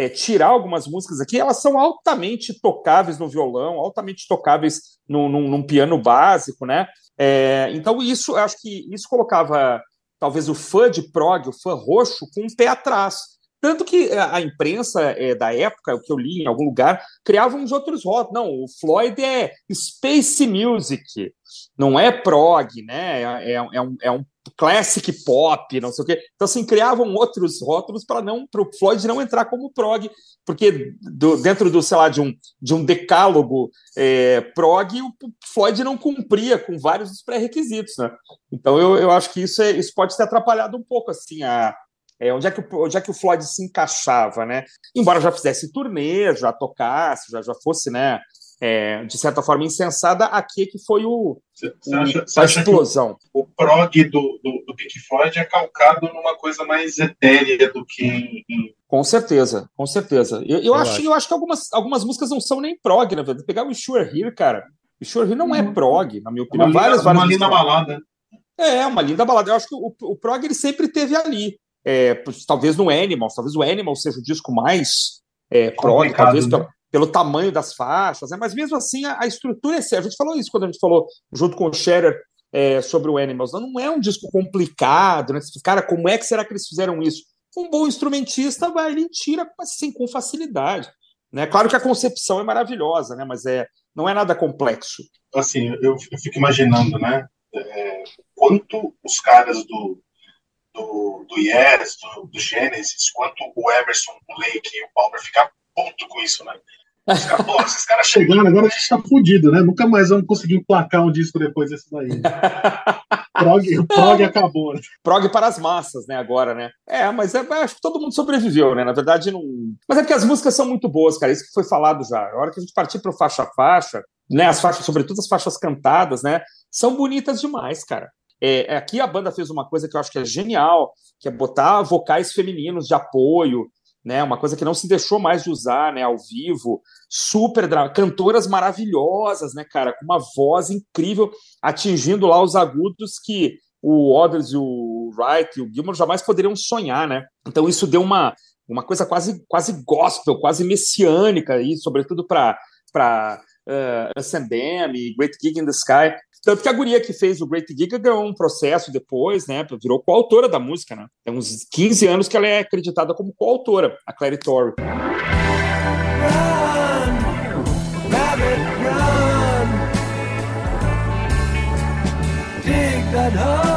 é, tirar algumas músicas aqui, elas são altamente tocáveis no violão, altamente tocáveis no, num, num piano básico, né? É, então, isso, acho que isso colocava talvez o fã de prog, o fã roxo, com um pé atrás. Tanto que a imprensa é, da época, o que eu li em algum lugar, criava uns outros rótulos. Não, o Floyd é Space Music, não é prog, né? É, é, é, um, é um classic pop, não sei o quê. Então, assim, criavam outros rótulos para não para o Floyd não entrar como prog, porque do, dentro do, sei lá, de um, de um decálogo é, prog, o Floyd não cumpria com vários dos pré-requisitos, né? Então, eu, eu acho que isso, é, isso pode ter atrapalhado um pouco, assim, a, é, onde, é que, onde é que o Floyd se encaixava, né? Embora já fizesse turnê, já tocasse, já, já fosse, né? É, de certa forma insensada, aqui é que foi o, você, acha, você a explosão. o prog do, do, do, Pink Floyd é calcado numa coisa mais etérea do que em... Com certeza, com certeza. Eu, eu, eu acho, acho, eu acho que algumas, algumas músicas não são nem prog, na verdade. Pegar o Sure Here, cara. O Sure Here não é uhum. prog, na minha opinião. Uma várias, linda, várias uma linda balada. É, uma linda balada. Eu acho que o, o prog ele sempre teve ali é, talvez no Animals, talvez o Animals seja o disco mais é, prog, talvez né? Pelo, tamanho das faixas, né? mas mesmo assim a, a, estrutura é séria. A gente falou isso quando a gente falou junto com o Scherer é, sobre o Animals. Não é um disco complicado, né? Cara, como é que será que eles fizeram isso? Um bom instrumentista vai ele tira assim, com facilidade. Né? Claro que a concepção é maravilhosa, né? mas é, não é nada complexo. Assim, eu, eu fico imaginando, né? É, quanto os caras do, do, do Yes, do, do Genesis, quanto o Emerson, o Lake e o Palmer ficar puto com isso, né? Pô, esses caras chegando, agora a gente tá fudido, né? Nunca mais vamos conseguir emplacar um disco depois desse daí. Né? prog, o prog acabou. Né? Prog para as massas, né, agora, né? É, mas é, acho que todo mundo sobreviveu, né? Na verdade, não. Mas é porque as músicas são muito boas, cara. Isso que foi falado já. A hora que a gente partir para faixa a faixa, né? As faixas, sobretudo as faixas cantadas, né? São bonitas demais, cara. É, aqui a banda fez uma coisa que eu acho que é genial, que é botar vocais femininos de apoio, né? Uma coisa que não se deixou mais de usar, né? Ao vivo, super cantoras maravilhosas, né, cara, com uma voz incrível, atingindo lá os agudos que o Others e o Wright e o Gilmore jamais poderiam sonhar, né? Então isso deu uma uma coisa quase quase gospel, quase messiânica aí, sobretudo para para uh, Great Gig in the Sky. Tanto que a guria que fez o Great Giga ganhou um processo depois, né? Virou coautora da música, né? Tem uns 15 anos que ela é acreditada como coautora, a Clary Torrey. that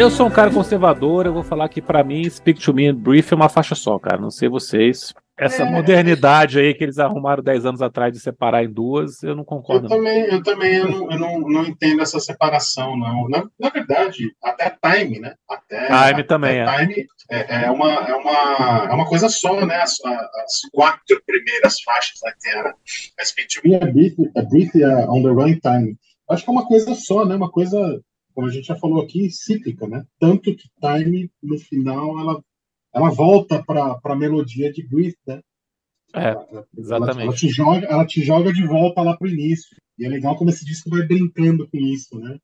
Eu sou um cara conservador, eu vou falar que para mim Speak to Me and Brief é uma faixa só, cara. Não sei vocês. Essa é. modernidade aí que eles arrumaram 10 anos atrás de separar em duas, eu não concordo. Eu também, eu também eu não, eu não, não entendo essa separação, não. Na, na verdade, até Time, né? Até, Time também é. Time é, é, uma, é, uma, é uma coisa só, né? As, as quatro primeiras faixas da Terra. A Speak to Me, a Brief, a Brief e a On the Run Time. Acho que é uma coisa só, né? Uma coisa como a gente já falou aqui, cíclica, né? Tanto que Time, no final, ela, ela volta para a melodia de Breathe, né? É, exatamente. Ela, ela, te joga, ela te joga de volta lá para o início. E é legal como esse disco vai brincando com isso, né?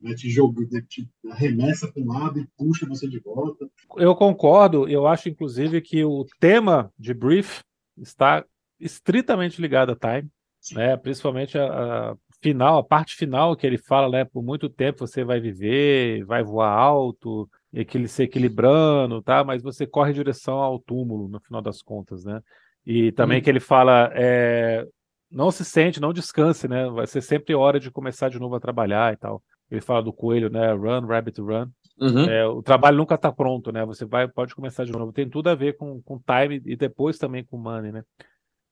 Né, te joga, te arremessa para um lado e puxa você de volta. Eu concordo, eu acho inclusive que o tema de Brief está estritamente ligado a Time, né? principalmente a, a final, a parte final que ele fala, né? Por muito tempo você vai viver, vai voar alto, ele se equilibrando, tá? Mas você corre em direção ao túmulo, no final das contas, né? E também hum. que ele fala, é, não se sente, não descanse, né? Vai ser sempre hora de começar de novo a trabalhar e tal. Ele fala do coelho, né? Run, rabbit, run. Uhum. É, o trabalho nunca está pronto, né? Você vai, pode começar de novo. Tem tudo a ver com, com time e depois também com money, né?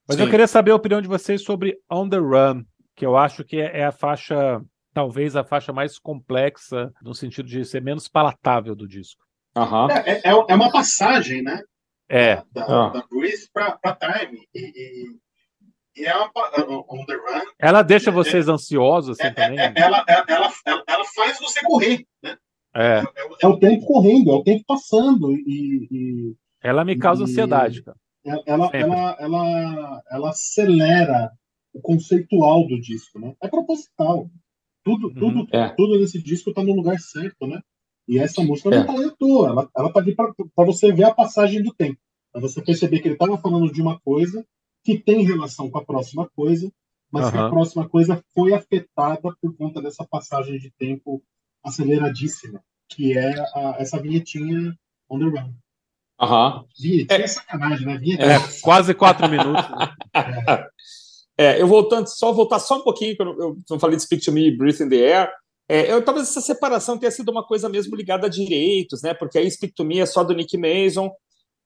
Mas Sim. eu queria saber a opinião de vocês sobre On the Run, que eu acho que é, é a faixa, talvez a faixa mais complexa, no sentido de ser menos palatável do disco. Uhum. É, é, é, uma passagem, né? É. Da, da, da Breeze para Time. E, e, e é uma, on the run. Ela deixa é, vocês ansiosos assim, é, também? Ela, ela, ela, ela, faz você correr, né? É. É, o tempo correndo, é o tempo passando. E, e ela me causa e, ansiedade, cara. Ela, ela, ela, ela, acelera o conceitual do disco, né? É proposital. Tudo, uhum, tudo, é. tudo nesse disco está no lugar certo, né? E essa música é. não está à toa. Ela, ela tá ali para você ver a passagem do tempo. Para você perceber que ele estava falando de uma coisa que tem relação com a próxima coisa, mas uhum. que a próxima coisa foi afetada por conta dessa passagem de tempo aceleradíssima, que é a, essa vinhetinha on the run. Aham. Vinhetinha é, é sacanagem, né? Vinhetinha. É, quase quatro minutos. Né? É. eu voltando, só voltar só um pouquinho, que eu, eu, eu falei de Speak to Me, Breathe in the Air. É, eu, talvez essa separação tenha sido uma coisa mesmo ligada a direitos, né? Porque aí Speak to Me é só do Nick Mason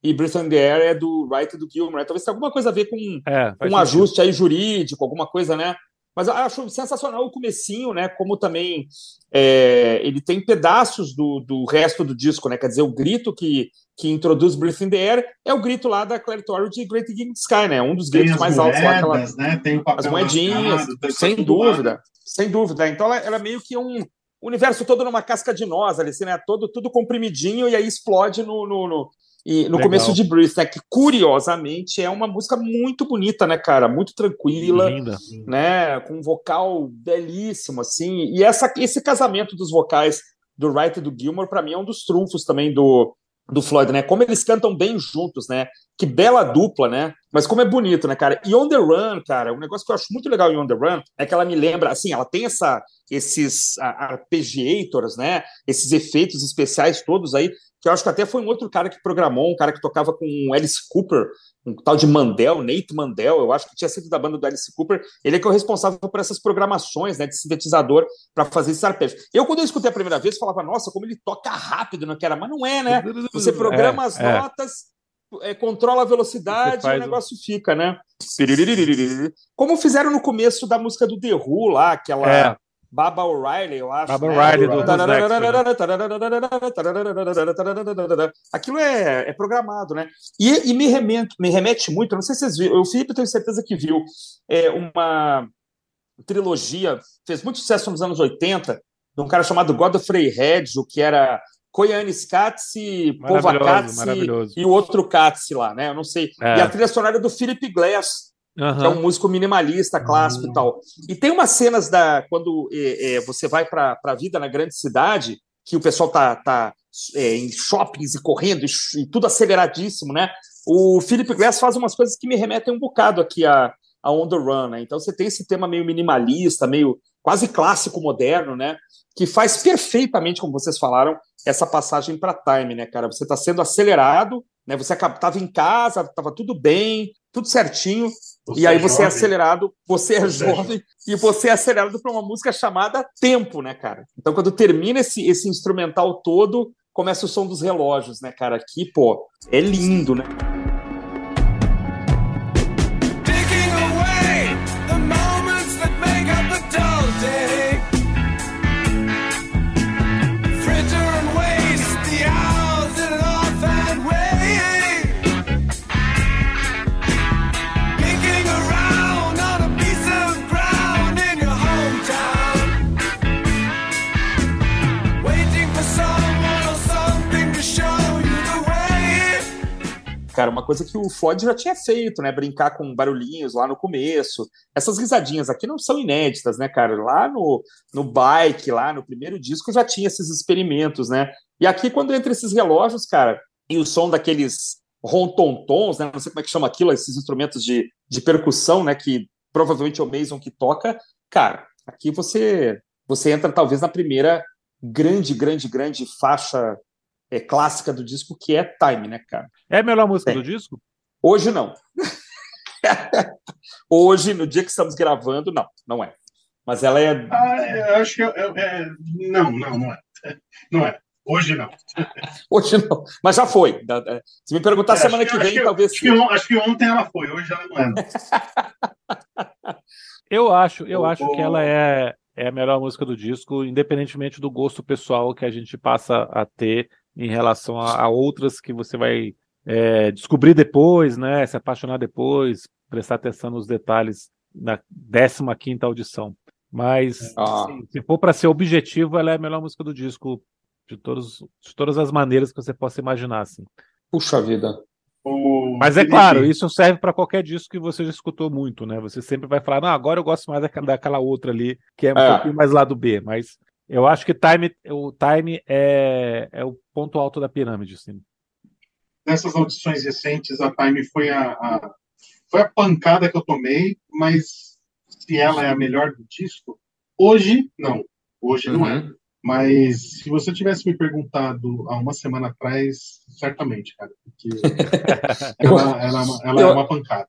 e Breathe in the Air é do Wright e do Gilmore. Talvez tenha alguma coisa a ver com, é, com um ajuste aí jurídico, alguma coisa, né? Mas acho sensacional o comecinho, né? Como também é, ele tem pedaços do, do resto do disco, né? Quer dizer, o grito que, que introduz Breath in the Air é o grito lá da Claire Torrey de Great Gig Sky, né? Um dos gritos mais moedas, altos lá. Aquela, né? Tem o as moedinhas, sem dúvida. Sem dúvida. Então ela, ela é meio que um universo todo numa casca de nós ali, assim, né? Todo, tudo comprimidinho e aí explode no, no, no, e no Legal. começo de Breathe, né? Que curiosamente é uma música muito bonita, né, cara? Muito tranquila, Linda. né? Com um vocal belíssimo, assim. E essa, esse casamento dos vocais do Wright e do Gilmore, para mim, é um dos trunfos também do, do Floyd, né? Como eles cantam bem juntos, né? Que bela dupla, né? Mas como é bonito, né, cara? E On The Run, cara, um negócio que eu acho muito legal em On The Run é que ela me lembra, assim, ela tem essa, esses arpeggiators, né? Esses efeitos especiais todos aí que eu acho que até foi um outro cara que programou, um cara que tocava com Alice Cooper, um tal de Mandel, Nate Mandel, eu acho que tinha sido da banda do Alice Cooper, ele é que é o responsável por essas programações né, de sintetizador para fazer esses arpejos. Eu, quando eu escutei a primeira vez, falava, nossa, como ele toca rápido, não quero, mas não é, né? Você programa é, as é. notas, é, controla a velocidade e o negócio um... fica, né? Como fizeram no começo da música do The Who lá, aquela. Baba O'Reilly, eu acho. Baba né? O'Reilly do, do Aquilo é, é programado, né? E, e me, remete, me remete muito, não sei se vocês viram, o Felipe tenho certeza que viu, é uma trilogia, fez muito sucesso nos anos 80, de um cara chamado Godfrey Reggio, que era Koyanis Katsi, Povakatsi e o outro Katsi lá, né? Eu não sei. É. E a trilha sonora é do Philip Glass, Uhum. que é um músico minimalista, clássico uhum. e tal. E tem umas cenas da quando é, é, você vai para a vida na grande cidade, que o pessoal tá, tá é, em shoppings e correndo e, e, tudo aceleradíssimo, né? O Philip Glass faz umas coisas que me remetem um bocado aqui a, a On The Run, né? Então você tem esse tema meio minimalista, meio quase clássico moderno, né? Que faz perfeitamente, como vocês falaram, essa passagem para time, né, cara? Você está sendo acelerado, né? Você estava em casa, estava tudo bem, tudo certinho, você e aí é você é acelerado, você é você jovem é e você é acelerado para uma música chamada Tempo, né, cara? Então quando termina esse, esse instrumental todo, começa o som dos relógios, né, cara? Aqui, pô, é lindo, né? Cara, uma coisa que o Floyd já tinha feito, né? Brincar com barulhinhos lá no começo. Essas risadinhas aqui não são inéditas, né, cara? Lá no, no Bike, lá no primeiro disco, já tinha esses experimentos, né? E aqui, quando entra esses relógios, cara, e o som daqueles rontontons, né? Não sei como é que chama aquilo, esses instrumentos de, de percussão, né? Que provavelmente é o Mason que toca, cara, Aqui você você entra talvez na primeira grande, grande, grande faixa é, clássica do disco, que é Time, né, cara? É a melhor música do disco? Hoje não. Hoje, no dia que estamos gravando, não, não é. Mas ela é. Ah, eu acho que é, é, não, não, não é. Não é. Hoje não. Hoje não. Mas já foi. Se me perguntar é, semana que, que vem, que, talvez. Acho que, acho que, ontem ela foi, hoje ela não é. eu acho, eu acho que ela é, é a melhor música do disco, independentemente do gosto pessoal que a gente passa a ter em relação a, a outras que você vai é, descobrir depois, né? Se apaixonar depois, prestar atenção nos detalhes na 15 quinta audição. Mas ah. assim, se for para ser objetivo, ela é a melhor música do disco de, todos, de todas as maneiras que você possa imaginar. Assim. Puxa vida. Mas é claro, isso serve para qualquer disco que você já escutou muito, né? Você sempre vai falar, não, agora eu gosto mais daquela outra ali, que é um é. pouquinho mais lado B, mas eu acho que time, o Time é, é o ponto alto da pirâmide, assim. Nessas audições recentes, a Time foi a, a, foi a pancada que eu tomei, mas se ela é a melhor do disco, hoje não. Hoje uhum. não é. Uhum. Mas se você tivesse me perguntado há uma semana atrás, certamente, cara, porque ela, ela, ela eu, é uma pancada.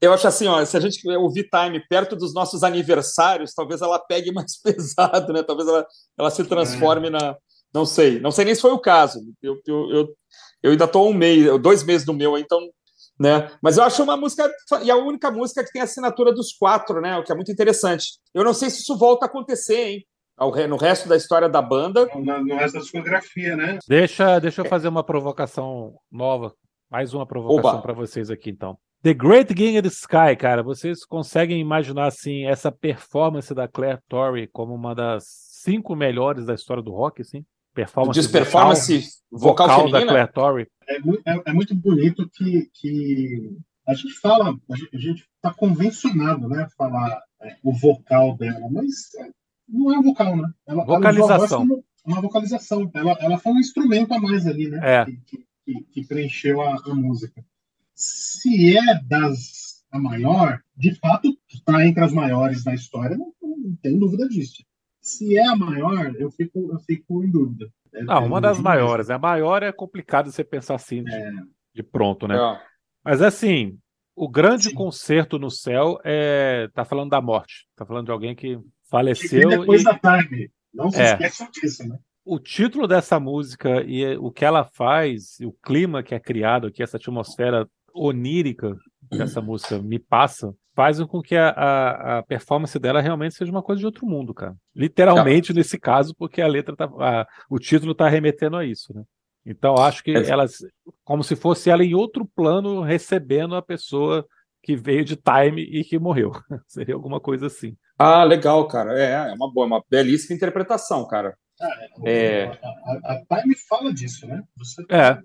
Eu acho assim, ó, se a gente ouvir Time perto dos nossos aniversários, talvez ela pegue mais pesado, né? Talvez ela, ela se transforme é. na. Não sei, não sei nem se foi o caso. Eu, eu, eu, eu ainda estou um mês, dois meses no meu, então né? Mas eu acho uma música e a única música que tem a assinatura dos quatro, né? O que é muito interessante. Eu não sei se isso volta a acontecer, hein? no resto da história da banda. No, no resto da discografia, né? Deixa, deixa eu fazer uma provocação nova. Mais uma provocação para vocês aqui, então. The Great Game of the Sky, cara, vocês conseguem imaginar assim essa performance da Claire Torrey como uma das cinco melhores da história do rock, assim? Performance, Diz performance vocal, vocal, da Claire Torrey. É, muito, é, é muito bonito que, que a gente fala, a gente está convencionado, né, falar é, o vocal dela, mas é, não é um vocal, né? Ela, vocalização. Ela uma vocalização. Ela, ela foi um instrumento a mais ali, né? É. Que, que, que preencheu a, a, música. Se é das a maior, de fato está entre as maiores da história, não, não tem dúvida disso. Se é a maior, eu fico, eu fico em dúvida. É, não, uma das maiores. A maior é complicado você pensar assim de, é. de pronto, né? É. Mas assim, o grande Sim. concerto no céu é tá falando da morte, tá falando de alguém que faleceu. depois e... da tarde. Não se é. esqueçam disso, né? O título dessa música e o que ela faz, o clima que é criado aqui, essa atmosfera onírica que essa música me passa, faz com que a, a, a, performance dela realmente seja uma coisa de outro mundo, cara. Literalmente nesse caso, porque a letra tá, a, o título está remetendo a isso, né? Então acho que é. elas, como se fosse ela em outro plano recebendo a pessoa que veio de Time e que morreu. Seria alguma coisa assim. Ah, legal, cara. É, é uma boa, uma belíssima interpretação, cara. É, é... A, a, a, Time fala disso, né? Você, é.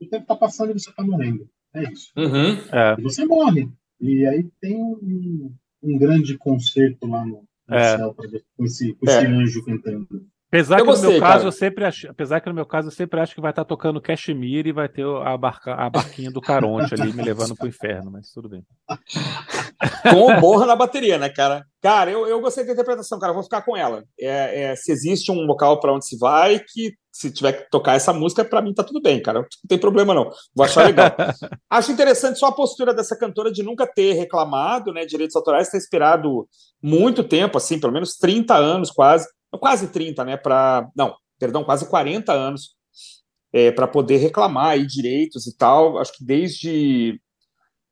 O tempo tá passando e você tá morrendo. É isso. Uhum. É. E você morre. E aí tem um, um grande concerto lá no, no é. céu pra, com, esse, com esse é. anjo cantando. Apesar eu que no meu caso, eu sempre acho, apesar que no meu caso eu sempre acho que vai estar tocando Cashmere e vai ter a, barca, a barquinha do Caronte ali me levando pro inferno, mas tudo bem. Com o borra na bateria, né, cara? Cara, eu, eu gostei da interpretação, cara, vou ficar com ela. É, é se existe um local para onde se vai, que se tiver que tocar essa música, para mim tá tudo bem, cara. Não tem problema, não. Vou achar legal. Acho interessante só a postura dessa cantora de nunca ter reclamado, né? Direitos autorais, ter esperado muito tempo, assim, pelo menos 30 anos quase quase 30, né? Para não, perdão, quase 40 anos é, para poder reclamar aí direitos e tal. Acho que desde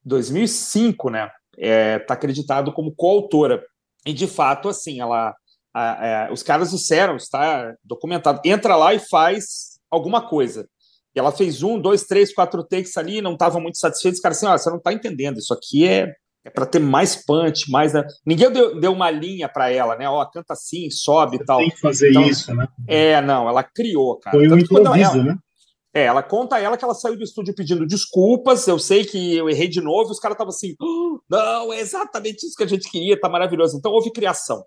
2005, né? Está é, tá acreditado como coautora. E de fato, assim, ela, a, a, os caras disseram, está documentado, entra lá e faz alguma coisa. E ela fez um, dois, três, quatro takes ali, não estava muito satisfeito. Os caras assim, você não está entendendo, isso aqui é é para ter mais punch, mais. Né? Ninguém deu, deu uma linha para ela, né? Ó, canta assim, sobe e tal. Tem que fazer então, isso, né? É, não, ela criou, cara. Foi um improviso, né? É, ela conta ela que ela saiu do estúdio pedindo desculpas. Eu sei que eu errei de novo. Os caras estavam assim, oh, não, é exatamente isso que a gente queria, tá maravilhoso. Então houve criação.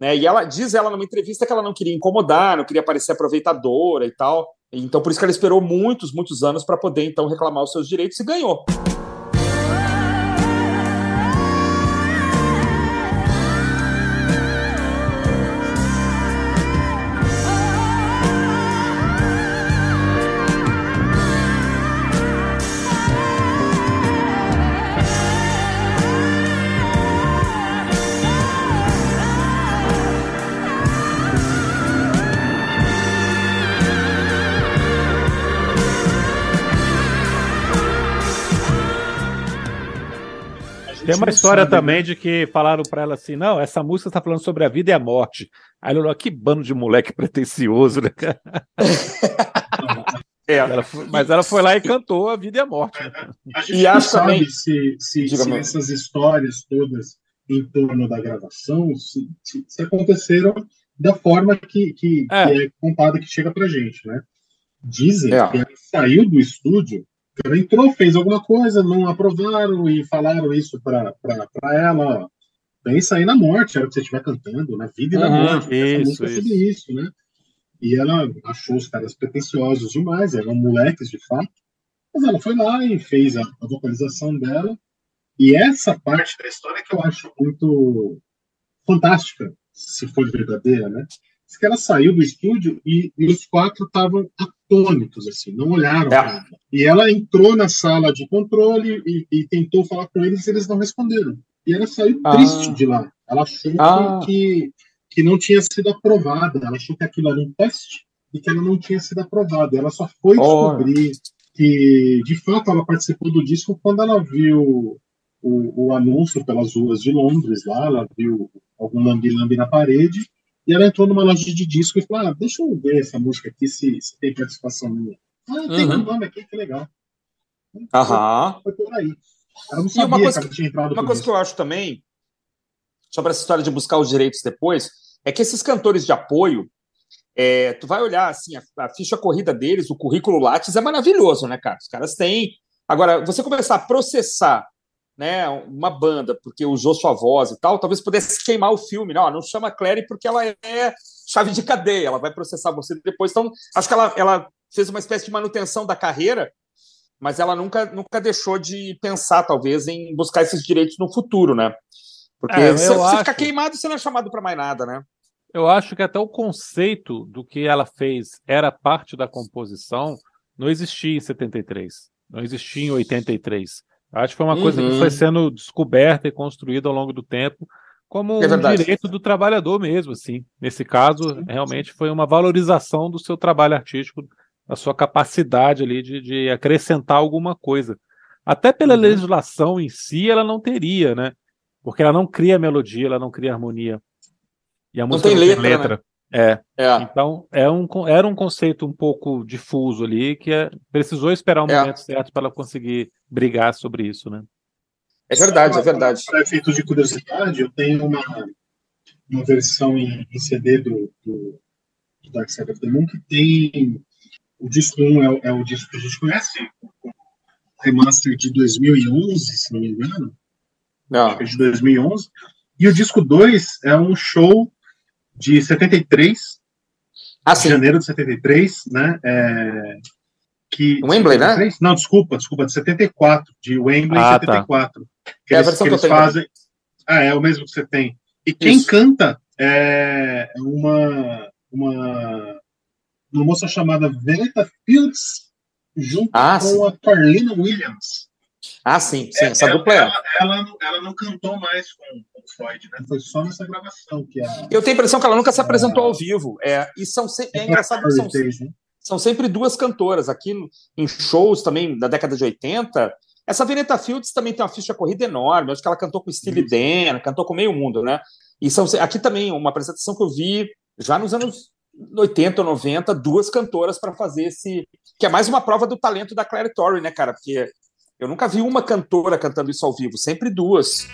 Né? E ela diz ela numa entrevista que ela não queria incomodar, não queria parecer aproveitadora e tal. Então por isso que ela esperou muitos, muitos anos para poder então reclamar os seus direitos e ganhou. Tem uma história sabe, também de que falaram para ela assim: não, essa música está falando sobre a vida e a morte. Aí ela falou: que bando de moleque pretencioso, né, cara? É. Ela foi, mas ela foi lá e cantou a vida e a morte. Né? A gente e não sabe também... se, se, se essas histórias todas em torno da gravação se, se aconteceram da forma que, que, é. que é contada, que chega pra gente, né? Dizem é. que ela saiu do estúdio, entrou, fez alguma coisa, não aprovaram e falaram isso para ela. Pensa aí na morte, era o que você estiver cantando, na vida e na uhum, morte. Isso, música isso. isso, né? E ela achou os caras pretensiosos demais, eram moleques de fato. Mas ela foi lá e fez a, a vocalização dela. E essa parte da história que eu acho muito fantástica, se for verdadeira, né? Que ela saiu do estúdio e, e os quatro estavam atônitos, assim, não olharam. É. E ela entrou na sala de controle e, e, tentou falar com eles e eles não responderam. E ela saiu ah. triste de lá. Ela achou ah. que, que não tinha sido aprovada. Ela achou que aquilo era um teste e que ela não tinha sido aprovada. Ela só foi oh. descobrir que, de fato, ela participou do disco quando ela viu o, o anúncio pelas ruas de Londres lá, ela viu algum lambi-lambi na parede e ela entrou numa loja de disco e falou: ah, deixa eu ver essa música aqui, se, se tem participação minha. Ah, tem uhum. um nome aqui, que legal. Aham. Foi, foi por aí. Ela não sabia e uma coisa, que, uma coisa que eu acho também, sobre essa história de buscar os direitos depois, é que esses cantores de apoio, é, tu vai olhar assim, a, a, ficha corrida deles, o currículo Lattes é maravilhoso, né, cara? Os caras têm. Agora, você começar a processar né, uma banda porque usou sua voz e tal, talvez pudesse queimar o filme. Não, não chama Clary porque ela é chave de cadeia, ela vai processar você depois. Então, acho que ela, ela fez uma espécie de manutenção da carreira, mas ela nunca, nunca deixou de pensar, talvez, em buscar esses direitos no futuro, né? Porque é, se você ficar queimado, você não é chamado para mais nada, né? Eu acho que até o conceito do que ela fez era parte da composição, não existia em 73, não existia em 83. Acho que foi uma uhum. coisa que foi uhum. sendo descoberta e construída ao longo do tempo como é um direito do trabalhador mesmo, assim. Nesse caso, realmente foi uma valorização do seu trabalho artístico, da sua capacidade ali de, de acrescentar alguma coisa. Até pela uhum. legislação em si, ela não teria, né? Porque ela não cria melodia, ela não cria harmonia. E a música não tem, não letra, tem letra. Né? É. é. Então, é um, era um conceito um pouco difuso ali, que é, precisou esperar um é. momento certo para ela conseguir brigar sobre isso, né? É verdade, é verdade. Para efeito de curiosidade, eu tenho uma, uma versão em, em CD do, do, do, Dark Side of the Moon que tem. O disco 1 é, é o disco que a gente conhece, o remaster de 2011, se não me engano. Não. É de 2011. E o disco 2 é um show de 73, ah, de janeiro de 73, né? É, que, Wembley, 73? né? Não, desculpa, desculpa, de 74, de Wembley ah, 74. Tá. Que é eles, a versão que, eles fazem. Ah, é o mesmo que você tem. E quem Isso. canta é uma, uma, uma moça chamada Veneta Fields, junto ah, com sim. a Carlina Williams. Ah, sim, sim, essa é, dupla é. Ela, ela, ela, não cantou mais com, com o Floyd, né? Foi só nessa gravação que a. Eu tenho a impressão que ela nunca se apresentou ao vivo. É, e são sempre. É engraçado que são, são sempre duas cantoras. Aqui em shows também da década de 80. Essa Veneta Fields também tem uma ficha corrida enorme. Acho que ela cantou com Steely Dan, cantou com meio mundo, né? E são aqui também uma apresentação que eu vi já nos anos 80 ou 90, duas cantoras para fazer esse. Que é mais uma prova do talento da Claire Torrey, né, cara? Porque eu nunca vi uma cantora cantando isso ao vivo, sempre duas.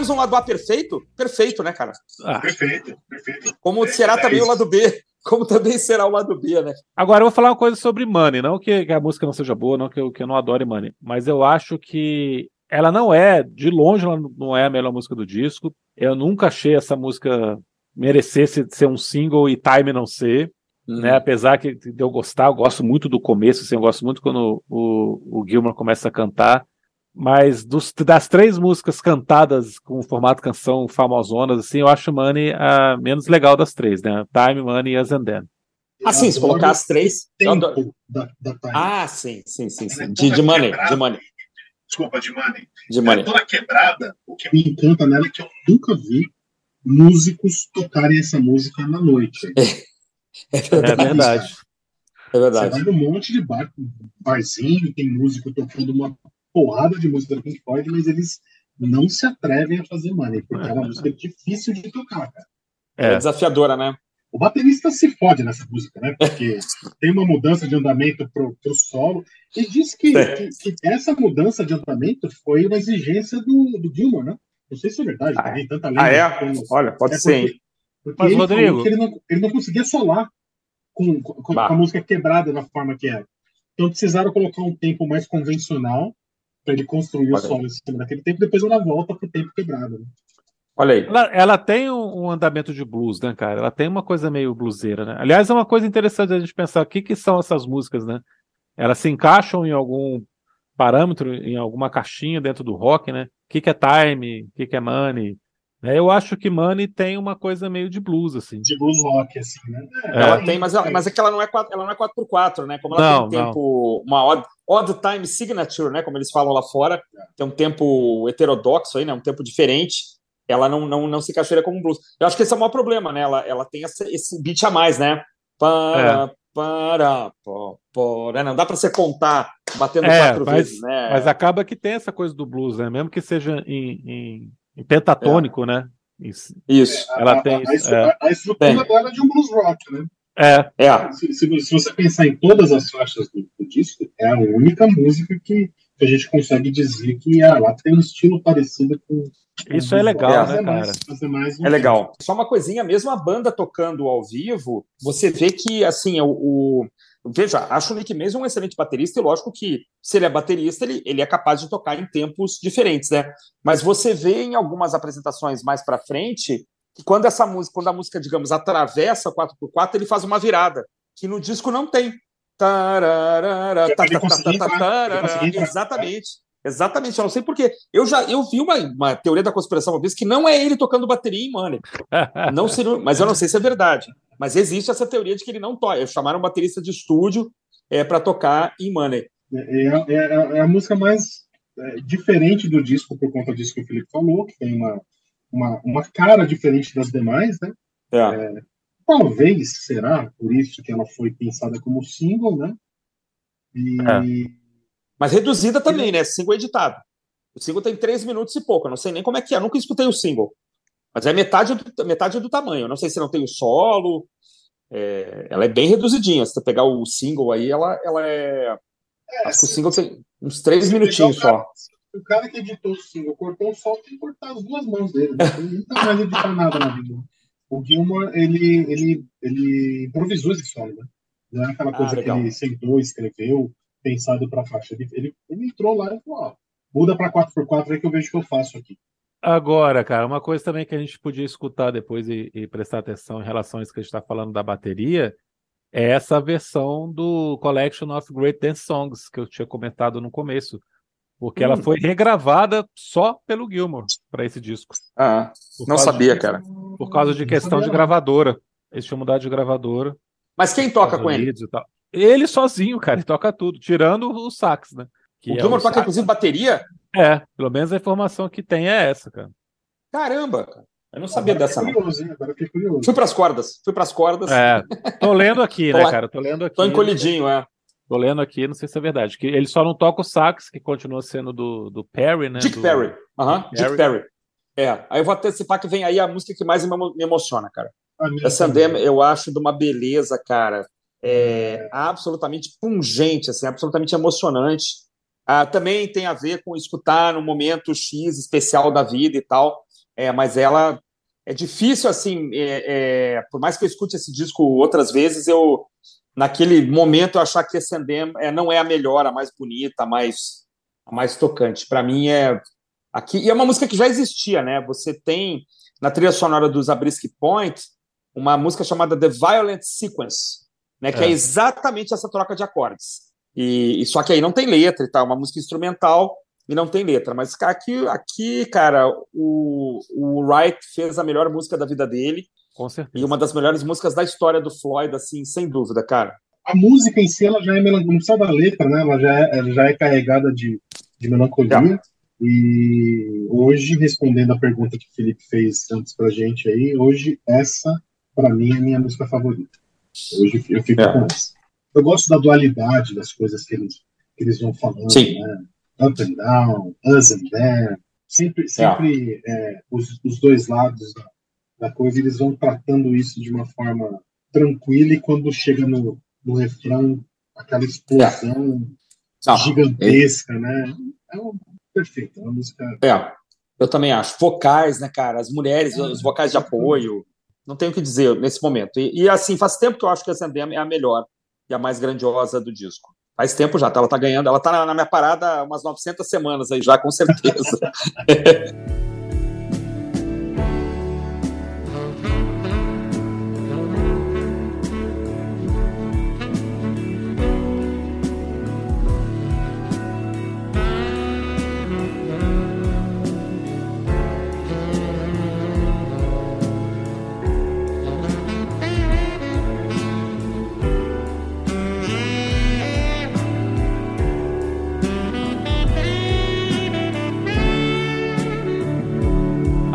Terminamos um lado A perfeito? Perfeito, né, cara? Ah. Perfeito, perfeito. Como será é, também o lado B. Como também será o lado B, né? Agora eu vou falar uma coisa sobre Money. Não que, a música não seja boa, não que eu, que eu não adore Money. Mas eu acho que ela não é, de longe, ela não é a melhor música do disco. Eu nunca achei essa música merecesse ser um single e Time não ser. Uhum. Né, apesar que de eu gostar, eu gosto muito do começo, assim, eu gosto muito quando o, o Gilmore começa a cantar. Mas dos, das três músicas cantadas com formato canção famosonas, assim, eu acho Money a menos legal das três, né? Time, Money e Us and Then. Ah, sim, se colocar as três. Tempo da, da time. Ah, sim, sim, sim, sim. É de, de money, de money. Desculpa, de money. De money. É toda quebrada, o que me encanta nela é que eu nunca vi músicos tocarem essa música na noite. É, é verdade. É verdade. É verdade. Você vai num monte de bar, barzinho, tem músico tocando uma porrada de música do Pink Floyd, mas eles não se atrevem a fazer money, porque é uma música difícil de tocar, cara. É, é desafiadora, né? O baterista se fode nessa música, né? Porque tem uma mudança de andamento pro, pro solo. E diz que, que, que, essa mudança de andamento foi uma exigência do, do Gilmore, né? Não sei se é verdade, ah, tem tanta lenda. Ah, é? Como... Olha, pode é ser. Porque, porque Mas, ele Rodrigo... ele não, ele não conseguia solar com, com, com, a música quebrada na forma que era. Então precisaram colocar um tempo mais convencional para ele construir Olha o solo em cima daquele tempo, depois ela volta pro tempo quebrado. Né? Olha aí. Ela, ela tem um, um, andamento de blues, né, cara? Ela tem uma coisa meio bluseira, né? Aliás, é uma coisa interessante a gente pensar o que, que são essas músicas, né? Elas se encaixam em algum parâmetro, em alguma caixinha dentro do rock, né? O que, que é time, o que, que é money. É, eu acho que Money tem uma coisa meio de blues, assim. De blues rock, assim, né? É, ela tem, mas, ela, mas é que ela não é, 4, ela não é 4x4, né? Como ela não, tem um tempo, uma odd, odd time signature, né? Como eles falam lá fora, tem um tempo heterodoxo aí, né? Um tempo diferente ela não, não, não se encaixaria como um blues. Eu acho que esse é o maior problema, né? Ela, ela tem esse, esse beat a mais, né? Para, é. para, pó, pó, né? Não dá para você contar batendo é, quatro mas, vezes, né? Mas acaba que tem essa coisa do blues, né? Mesmo que seja em, em, em pentatônico, é. né? Isso. Ela a, tem. A, a, a estrutura dela é de um blues rock, né? É. é. Se, se, se, você pensar em todas as faixas do, do disco, é a única música que, que, a gente consegue dizer que ah, ela tem um estilo parecido com, isso é legal, né, cara? é legal. Só uma coisinha, mesmo a banda tocando ao vivo, você vê que, assim, o, o... Veja, acho o Nick Mason um excelente baterista, e lógico que se ele é baterista, ele, ele é capaz de tocar em tempos diferentes, né? Mas você vê em algumas apresentações mais para frente que quando essa música, quando a música, digamos, atravessa 4x4, ele faz uma virada, que no disco não tem. Tararara, exatamente. Exatamente, eu não sei porquê. Eu já eu vi uma, uma teoria da conspiração uma vez que não é ele tocando bateria em Money. Não seria, mas eu não sei se é verdade. Mas existe essa teoria de que ele não toca. Chamaram um baterista de estúdio é, para tocar em Money. É, é, é, é, a música mais é, diferente do disco, por conta disso que o Felipe falou, que tem uma, uma, uma cara diferente das demais, né? É. é. talvez, será, por isso que ela foi pensada como single, né? E mas reduzida também, né? Single editado. O single tem três minutos e pouco. Eu não sei nem como é que é. Eu nunca escutei o single. Mas é metade do, metade do tamanho. Eu não sei se não tem o solo. É, ela é bem reduzidinha. Se você pegar o single aí, ela, ela é. é acho que o single tem uns três minutinhos o cara, só. O cara que editou o single cortou o solo, tem que cortar as duas mãos dele. Né? Ele não tá mais editar nada na vida. O Gilmore, ele, ele, ele improvisou esse solo, né? Não é aquela ah, coisa ah, que ele sentou, escreveu pensado para faixa. Ele, ele, ele, entrou lá e falou: ó, muda para 4x4 aí que eu vejo o que eu faço aqui. Agora, cara, uma coisa também que a gente podia escutar depois e, e prestar atenção em relação a isso que a gente está falando da bateria é essa versão do Collection of Great Dance Songs que eu tinha comentado no começo. Porque hum. ela foi regravada só pelo Gilmore para esse disco. Ah, não sabia, de, cara. Por causa de questão de gravadora. Eles tinham mudado de gravadora. Mas quem toca com ele? Ele sozinho, cara, ele toca tudo, tirando o sax, né? Que o Gilmore é toca, sax. inclusive, bateria? É, pelo menos a informação que tem é essa, cara. Caramba, Eu não sabia agora dessa, curioso, não. Agora curioso. Fui pras cordas, fui pras cordas. É, tô lendo aqui, né, cara? Tô lendo aqui. Tô encolhidinho, é. Tô lendo aqui, não sei se é verdade. Que ele só não toca o sax, que continua sendo do, do Perry, né? Dick do... Perry. Aham, uh -huh. Dick Perry. É, aí eu vou antecipar que vem aí a música que mais me emociona, cara. Essa Andem, eu acho de uma beleza, cara é, absolutamente pungente, assim, absolutamente emocionante. Ah, também tem a ver com escutar no momento X especial da vida e tal, é, mas ela é difícil, assim, é, é, por mais que eu escute esse disco outras vezes, eu, naquele momento, eu achar que Ascendem é, não é a melhor, a mais bonita, a mais, a mais tocante. Para mim, é aqui. E é uma música que já existia, né? Você tem na trilha sonora dos Zabriskie Point uma música chamada The Violent Sequence, né? Que é. é exatamente essa troca de acordes. E, e, só que aí não tem letra e tal, uma música instrumental, e não tem letra. Mas aqui, aqui cara, o, o Wright fez a melhor música da vida dele. Com certeza. E uma das melhores músicas da história do Floyd, assim, sem dúvida, cara. A música em si, ela já é melancólica, não precisa da letra, né? Ela já é, ela já é carregada de, de melancolia. É. E hoje, respondendo a pergunta que o Felipe fez antes pra gente aí, hoje essa, para mim, é a minha música favorita. Hoje eu fico é. com essa. Eu gosto da dualidade das coisas que eles, que eles vão falando, Sim. né? Up and down, us and them. Sempre, sempre é. É, os, os dois lados da, da coisa, eles vão tratando isso de uma forma tranquila e quando chega no, no refrão, aquela explosão é. gigantesca, né? É um, perfeito, é uma música. É, eu também acho. Vocais, né, cara? As mulheres, é, os vocais de apoio. Não tenho o que dizer nesse momento. E, e, assim, faz tempo que eu acho que a Zendem é a melhor e a mais grandiosa do disco. Faz tempo já, tá? ela tá ganhando, ela tá na, na minha parada umas 900 semanas aí já, com certeza.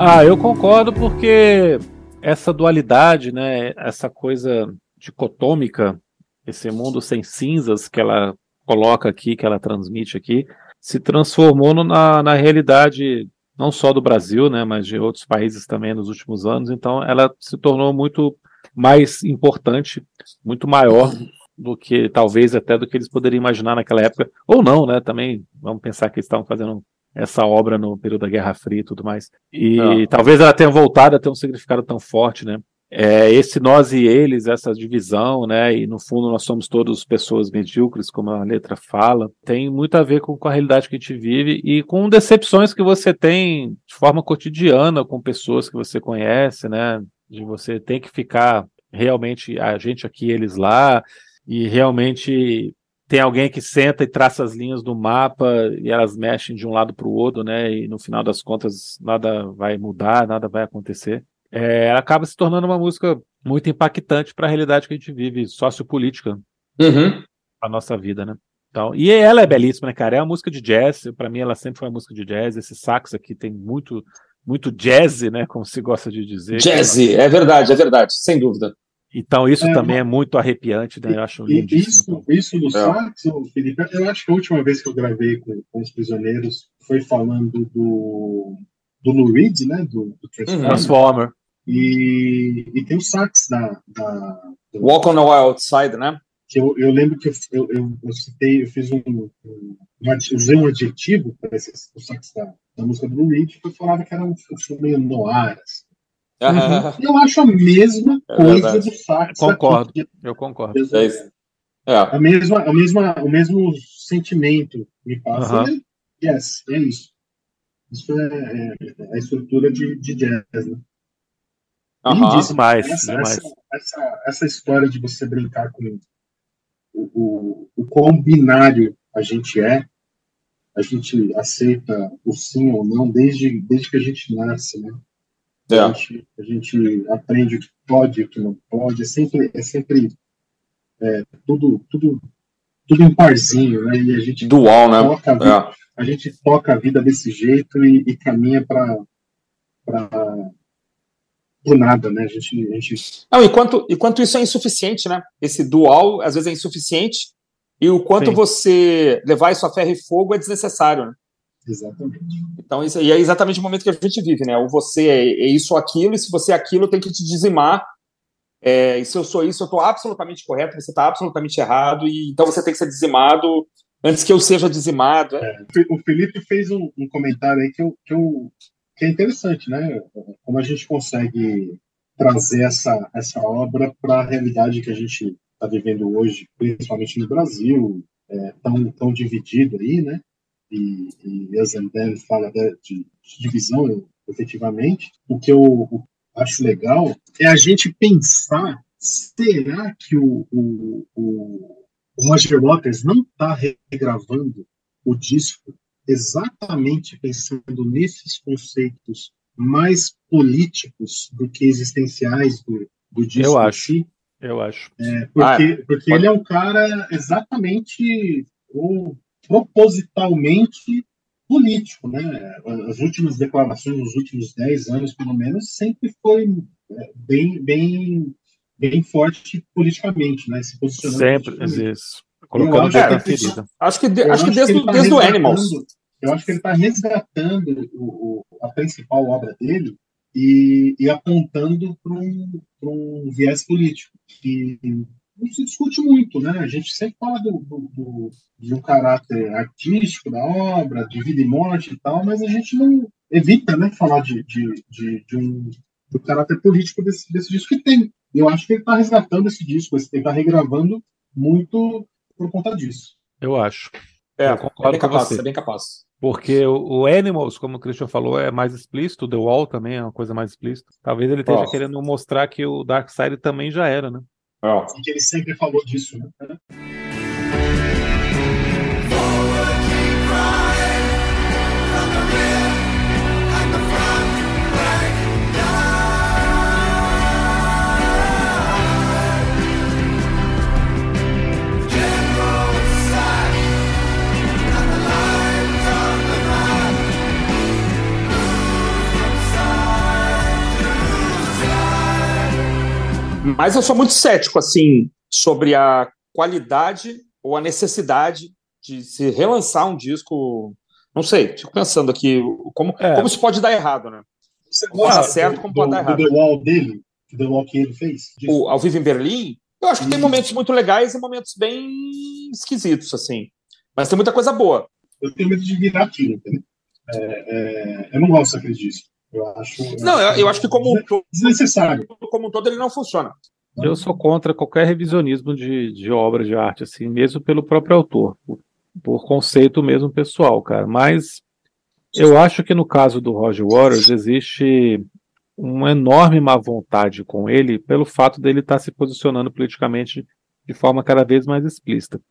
Ah, eu concordo porque essa dualidade, né, essa coisa dicotômica, esse mundo sem cinzas que ela coloca aqui, que ela transmite aqui, se transformou no, na, na realidade não só do Brasil, né, mas de outros países também nos últimos anos. Então, ela se tornou muito mais importante, muito maior do que talvez até do que eles poderiam imaginar naquela época, ou não, né? Também vamos pensar que eles estavam fazendo essa obra no período da Guerra Fria e tudo mais. E Não. talvez ela tenha voltado a ter um significado tão forte, né? É, esse nós e eles, essa divisão, né? E no fundo nós somos todos pessoas medíocres, como a letra fala, tem muito a ver com, com a realidade que a gente vive e com decepções que você tem de forma cotidiana com pessoas que você conhece, né? De você ter que ficar realmente a gente aqui, eles lá, e realmente tem alguém que senta e traça as linhas do mapa e elas mexem de um lado para o outro, né? E no final das contas nada vai mudar, nada vai acontecer. É, ela acaba se tornando uma música muito impactante para a realidade que a gente vive, sociopolítica, uhum. a nossa vida, né? Então, e ela é belíssima, né, cara? É uma música de jazz. Para mim, ela sempre foi uma música de jazz. Esse sax aqui tem muito, muito jazz, né? Como se gosta de dizer. Jazz, é verdade, é verdade, sem dúvida. Então, isso é, também é muito arrepiante, né? Eu acho lindíssimo. Isso, isso do é. sax, Felipe, eu acho que a última vez que eu gravei com, com os prisioneiros foi falando do, do Lou Reed, né? Do, do Transformer. Transformer. E, e tem o sax da. da do, Walk on the Wild Side, né? Que eu, eu lembro que eu, eu, eu, eu citei, eu fiz um, um, um. usei um adjetivo para esse o sax da, da música do Lou Reed, que eu falava que era um, um meio noir, assim. Uhum. Eu acho a mesma é coisa do sax. Concordo, aqui. eu concordo. É isso. É. A mesma, a mesma, o mesmo sentimento me passa. Uhum. Yes, é isso. Isso é, é, é a estrutura de, de jazz, né? Uhum. Demais, essa, demais. Essa, essa, essa, história de você brincar com o, o, o quão binário a gente é, a gente aceita o sim ou não desde, desde que a gente nasce, né? É. A, gente, a, gente, aprende o que pode e o que não pode. É sempre, é sempre é, tudo, tudo, tudo em parzinho, né? E a gente Dual, né? Toca a, vida, é. a gente toca a vida desse jeito e, e caminha para por nada, né? A gente, a gente... Não, enquanto, enquanto isso é insuficiente, né? Esse dual às vezes é insuficiente e o quanto Sim. você levar isso a ferro e fogo é desnecessário, né? Exatamente. Então, isso, e é exatamente o momento que a gente vive, né? Ou você é, é isso ou aquilo, e se você é aquilo, tem que te dizimar. É, e se eu sou isso, eu estou absolutamente correto, você está absolutamente errado, e então você tem que ser dizimado antes que eu seja dizimado. É, o Felipe fez um, um, comentário aí que, eu, que, eu, que é interessante, né? Como a gente consegue trazer essa, essa obra para a realidade que a gente está vivendo hoje, principalmente no Brasil, é, tão, tão dividido aí, né? E, e Eisenberg fala de, de, divisão, efetivamente, o que eu acho legal é a gente pensar, será que o, o, o Roger Waters não está regravando o disco exatamente pensando nesses conceitos mais políticos do que existenciais do, do disco Eu acho. Si. Eu acho. É, porque ah, porque pode... ele é um cara exatamente ou propositalmente político, né? As últimas declarações, nos últimos 10 anos, pelo menos, sempre foi é, bem, bem, bem forte politicamente, né? Se posicionando. Sempre, isso. Colocando acho, é, que, acho que, de, acho que desde, tá desde o Animals. Eu acho que ele está resgatando o, o, a principal obra dele e, e apontando para um, um viés político que não se discute muito, né? A gente sempre fala do, do, do, de um caráter artístico da obra, de vida e morte e tal, mas a gente não evita, né, falar de, de, de, de um do caráter político desse, desse disco que tem. Eu acho que ele está resgatando esse disco, ele está regravando muito por conta disso. Eu acho. É, eu concordo é com capaz, você. É bem capaz. Porque o, o, Animals, como o Christian falou, é mais explícito, o The Wall também é uma coisa mais explícita. Talvez ele esteja querendo mostrar que o Dark Side também já era, né? E que ele sempre falou disso, né? Mas eu sou muito cético, assim, sobre a qualidade ou a necessidade de se relançar um disco. Não sei, fico pensando aqui como, é. como isso pode dar errado, né? Você gosta certo, como do, pode dar errado. Do The Wall dele, do The Wall que ele fez? O Ao Vivo em Berlim? Eu acho que tem momentos muito legais e momentos bem esquisitos, assim. Mas tem muita coisa boa. Eu tenho medo de virar aquilo, entendeu? É, é, eu não gosto daquele disco. Eu acho. Não, eu, eu acho que como desnecessário. Como um todo ele não funciona. Eu sou contra qualquer revisionismo de, de obra de arte, assim, mesmo pelo próprio autor, por, por conceito mesmo pessoal, cara. Mas eu acho que no caso do Roger Waters existe uma enorme má vontade com ele pelo fato dele estar se posicionando politicamente de forma cada vez mais explícita.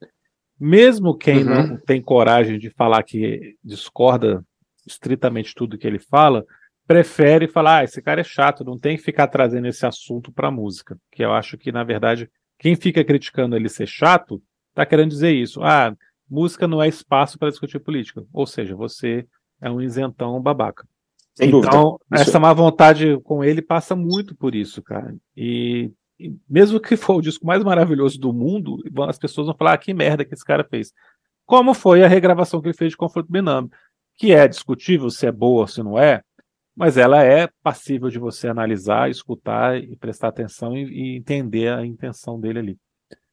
Mesmo quem uhum. não tem coragem de falar que discorda estritamente tudo que ele fala, prefere falar, ah, esse cara é chato, não tem que ficar trazendo esse assunto para música. Que eu acho que, na verdade, quem fica criticando ele ser chato, tá querendo dizer isso. Ah, música não é espaço para discutir política. Ou seja, você é um isentão babaca. Sem então, dúvida. essa má vontade com ele passa muito por isso, cara. E, e, mesmo que for o disco mais maravilhoso do mundo, as pessoas vão falar, ah, que merda que esse cara fez. Como foi a regravação que ele fez de Confronto Binâmio, que é discutível se é boa ou se não é, mas ela é passível de você analisar, escutar e prestar atenção e, e entender a intenção dele ali.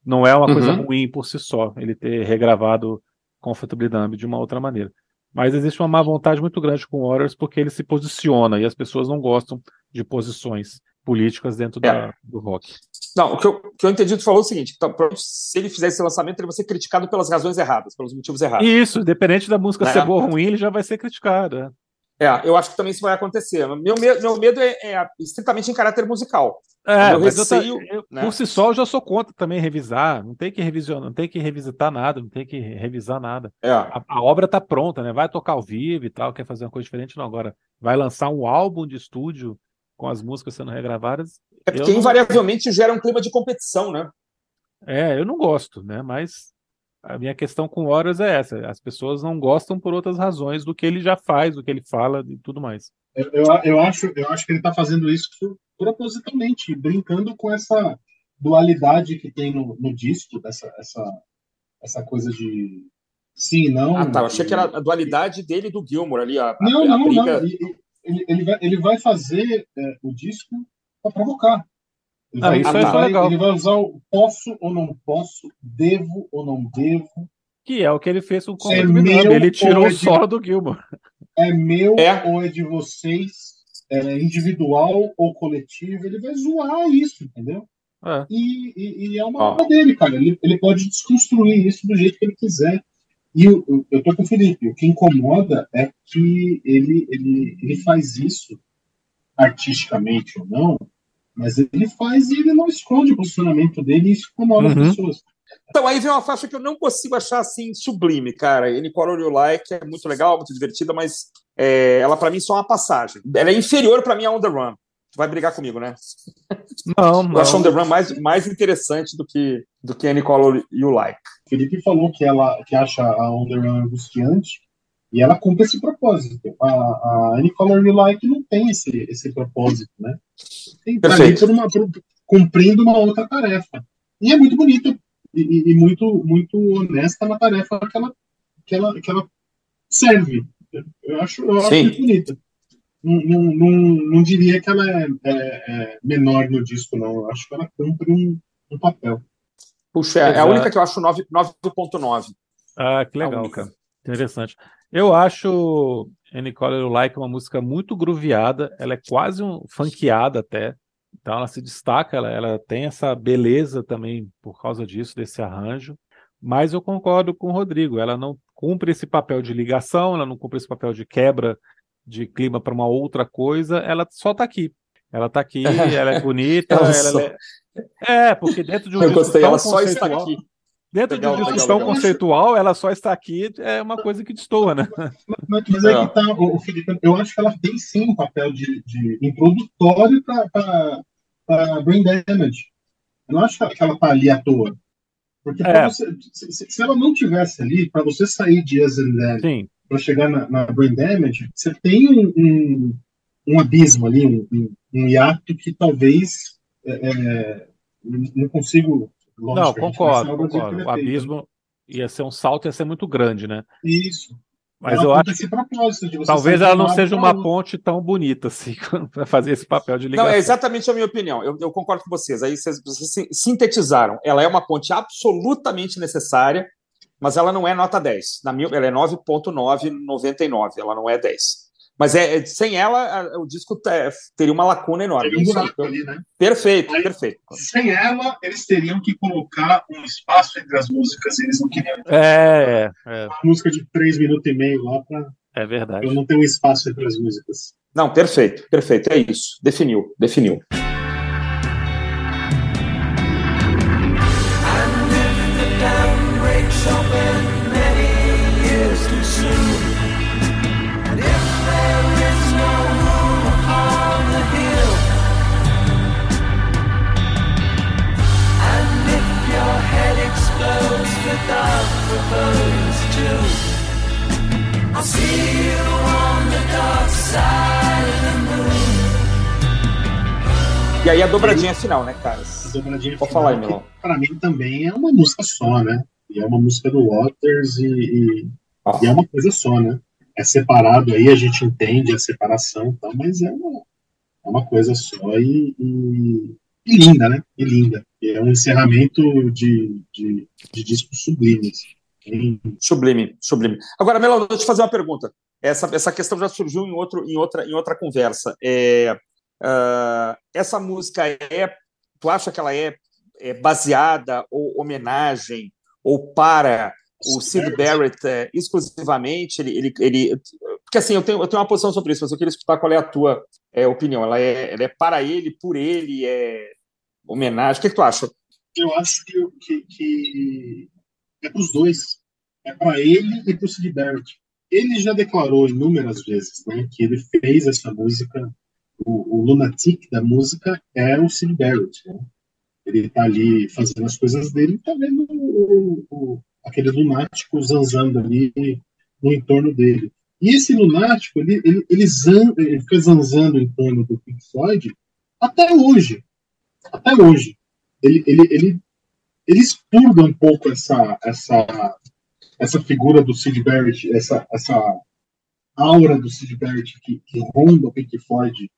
Não é uma uhum. coisa ruim por si só, ele ter regravado Comfortable de uma outra maneira. Mas existe uma má vontade muito grande com o Warriors porque ele se posiciona e as pessoas não gostam de posições políticas dentro é. da, do rock. Não, o que, eu, o que eu entendi tu falou é o seguinte: se ele fizer esse lançamento, ele vai ser criticado pelas razões erradas, pelos motivos errados. Isso, independente da música né? ser boa ou ruim, ele já vai ser criticado. É. É, eu acho que também isso vai acontecer. Meu medo, meu medo é, é estritamente em caráter musical. É, mas receio, eu, eu, né? por si só eu já sou contra também revisar. Não tem que revisionar, não tem que revisitar nada, não tem que revisar nada. É. A, a, obra tá pronta, né? Vai tocar ao vivo e tal, quer fazer uma coisa diferente, não. Agora, vai lançar um álbum de estúdio com as músicas sendo regravadas. É porque invariavelmente não... gera um clima de competição, né? É, eu não gosto, né? Mas a minha questão com Horus é essa: as pessoas não gostam por outras razões do que ele já faz, do que ele fala e tudo mais. Eu, eu, eu acho, eu acho que ele está fazendo isso propositalmente, brincando com essa dualidade que tem no, no disco, dessa essa, essa coisa de sim não. Ah, tá. Eu achei que era a dualidade dele e do Gilmore ali. A, não, a, não, briga... não. Ele, ele, vai, ele vai fazer é, o disco para provocar. Ele, ah, vai, isso vai, legal. ele vai usar o posso ou não posso, devo ou não devo. Que é o que ele fez com o é meu, Ele tirou é o solo do Gilmore. É meu é. ou é de vocês, é individual ou coletivo. Ele vai zoar isso, entendeu? É. E, e, e, é uma obra dele, cara. Ele, ele pode desconstruir isso do jeito que ele quiser. E eu, eu, eu tô com o Felipe. O que incomoda é que ele, ele, ele faz isso artisticamente ou não, mas ele faz e ele não esconde o posicionamento dele e isso incomoda uhum. as pessoas. Então, aí vem uma faixa que eu não consigo achar assim sublime, cara. Any Color You Like é muito legal, muito divertida, mas é, ela para mim só é uma passagem. Ela é inferior para mim a On The Run. Tu vai brigar comigo, né? Não, não. Eu acho On The Run mais, mais interessante do que, do que Any Color You Like. O Felipe falou que ela que acha a On The Run angustiante e ela cumpre esse propósito. A, a Any Color You Like não tem esse, esse propósito, né? Tem tá ali por uma, por, cumprindo uma outra tarefa. E é muito bonita e, e, muito, muito honesta na tarefa que ela, que ela, que ela serve. Eu acho, eu acho muito bonita. Não, não, não, não, diria que ela é, é, é, menor no disco, não. Eu acho que ela cumpre um, um papel. Puxa, é, é a única que eu acho 9.9. Ah, que legal, cara. Interessante. Eu acho Any Color Like uma música muito grooveada, ela é quase um funkeada até. Então ela se destaca, ela, ela tem essa beleza também por causa disso, desse arranjo. Mas eu concordo com o Rodrigo, ela não cumpre esse papel de ligação, ela não cumpre esse papel de quebra de clima para uma outra coisa, ela só está aqui. Ela está aqui, ela é bonita, ela, ela é... é... porque dentro de um eu gostei, ela só está aqui. Dentro legal, de uma discussão legal, conceitual, ela só está aqui, é uma coisa que destoa, né? Mas, mas é que tá, o Felipe, eu acho que ela tem sim um papel de, de introdutório para Brain Damage. Eu não acho que ela está ali à toa. Porque é. você, se, se, ela não tivesse ali, para você sair de and para chegar na, na, Brain Damage, você tem um, um, um abismo ali, um, um, hiato que talvez é, é não consigo Lógico, não, concordo, concordo. O abismo ia ser um salto, ia ser muito grande, né? Isso. Mas ela eu acho que talvez ela não seja uma ponte tão bonita assim para fazer esse papel de ligação. Não, é exatamente a minha opinião. Eu, eu concordo com vocês. Aí vocês, vocês, sintetizaram. Ela é uma ponte absolutamente necessária, mas ela não é nota 10. Na minha, ela é 9.999. Ela não é 10. Mas é, é, sem ela, o disco teria uma lacuna enorme. Teria um buraco ali, né? Perfeito, Aí, perfeito. Sem ela, eles teriam que colocar um espaço entre as músicas. Eles não queriam. É, é. Uma música de três minutos e meio lá para. É verdade. Eu não ter um espaço entre as músicas. Não, perfeito, perfeito. É isso. Definiu, definiu. E aí a dobradinha final, né, cara? A dobradinha Pode final, falar aí, Milão. Pra mim também é uma música só, né? E é uma música do Waters e, e, ah. e, é uma coisa só, né? É separado aí, a gente entende a separação e tal, mas é uma, é uma coisa só e, e, e linda, né? E linda. E é um encerramento de, de, de disco sublime. Assim. Sublime, sublime. Agora, deixa eu te fazer uma pergunta. Essa, essa questão já surgiu em, outro, em, outra, em outra conversa. É, Uh, essa música é, tu acha que ela é, é, baseada ou homenagem ou para o Sid Barrett é, exclusivamente? Ele, ele, ele, porque assim, eu tenho, eu tenho uma posição sobre isso, mas eu queria escutar qual é a tua é, opinião. Ela é, ela é para ele, por ele, é homenagem. O que, que tu acha? Eu acho que, que, que é para os dois. É para ele e para o Sid Barrett. Ele já declarou inúmeras vezes né, que ele fez essa música o, o lunatic da música é o Sid Barrett, né? Ele está ali fazendo as coisas dele e tá vendo o, o, aquele lunático zanzando ali no entorno dele. E esse lunático, ele, ele, ele, zan, ele fica zanzando em torno do Pink Floyd até hoje. Até hoje. Ele, ele, ele, ele expurga um pouco essa, essa, essa figura do Sid Barrett, essa, essa aura do Sid Barrett que, que ronda o Pink Floyd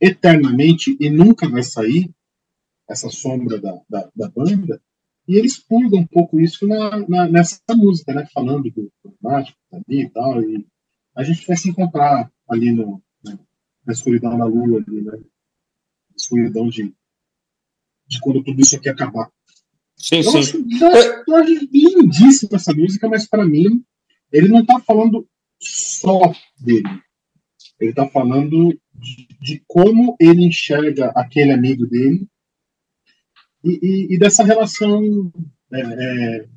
eternamente e nunca vai sair essa sombra da, da, da banda. E eles pulgam um pouco isso na, na, nessa música, né? Falando do mágico ali e tal. E a gente vai se encontrar ali no, né, na escuridão da lua, ali, né? Escuridão de, de quando tudo isso aqui acabar. Sim, eu sim. Eu acho lindíssima essa música, mas para mim, ele não está falando só dele. Ele está falando de, de, como ele enxerga aquele amigo dele e, e, e, dessa relação é, é,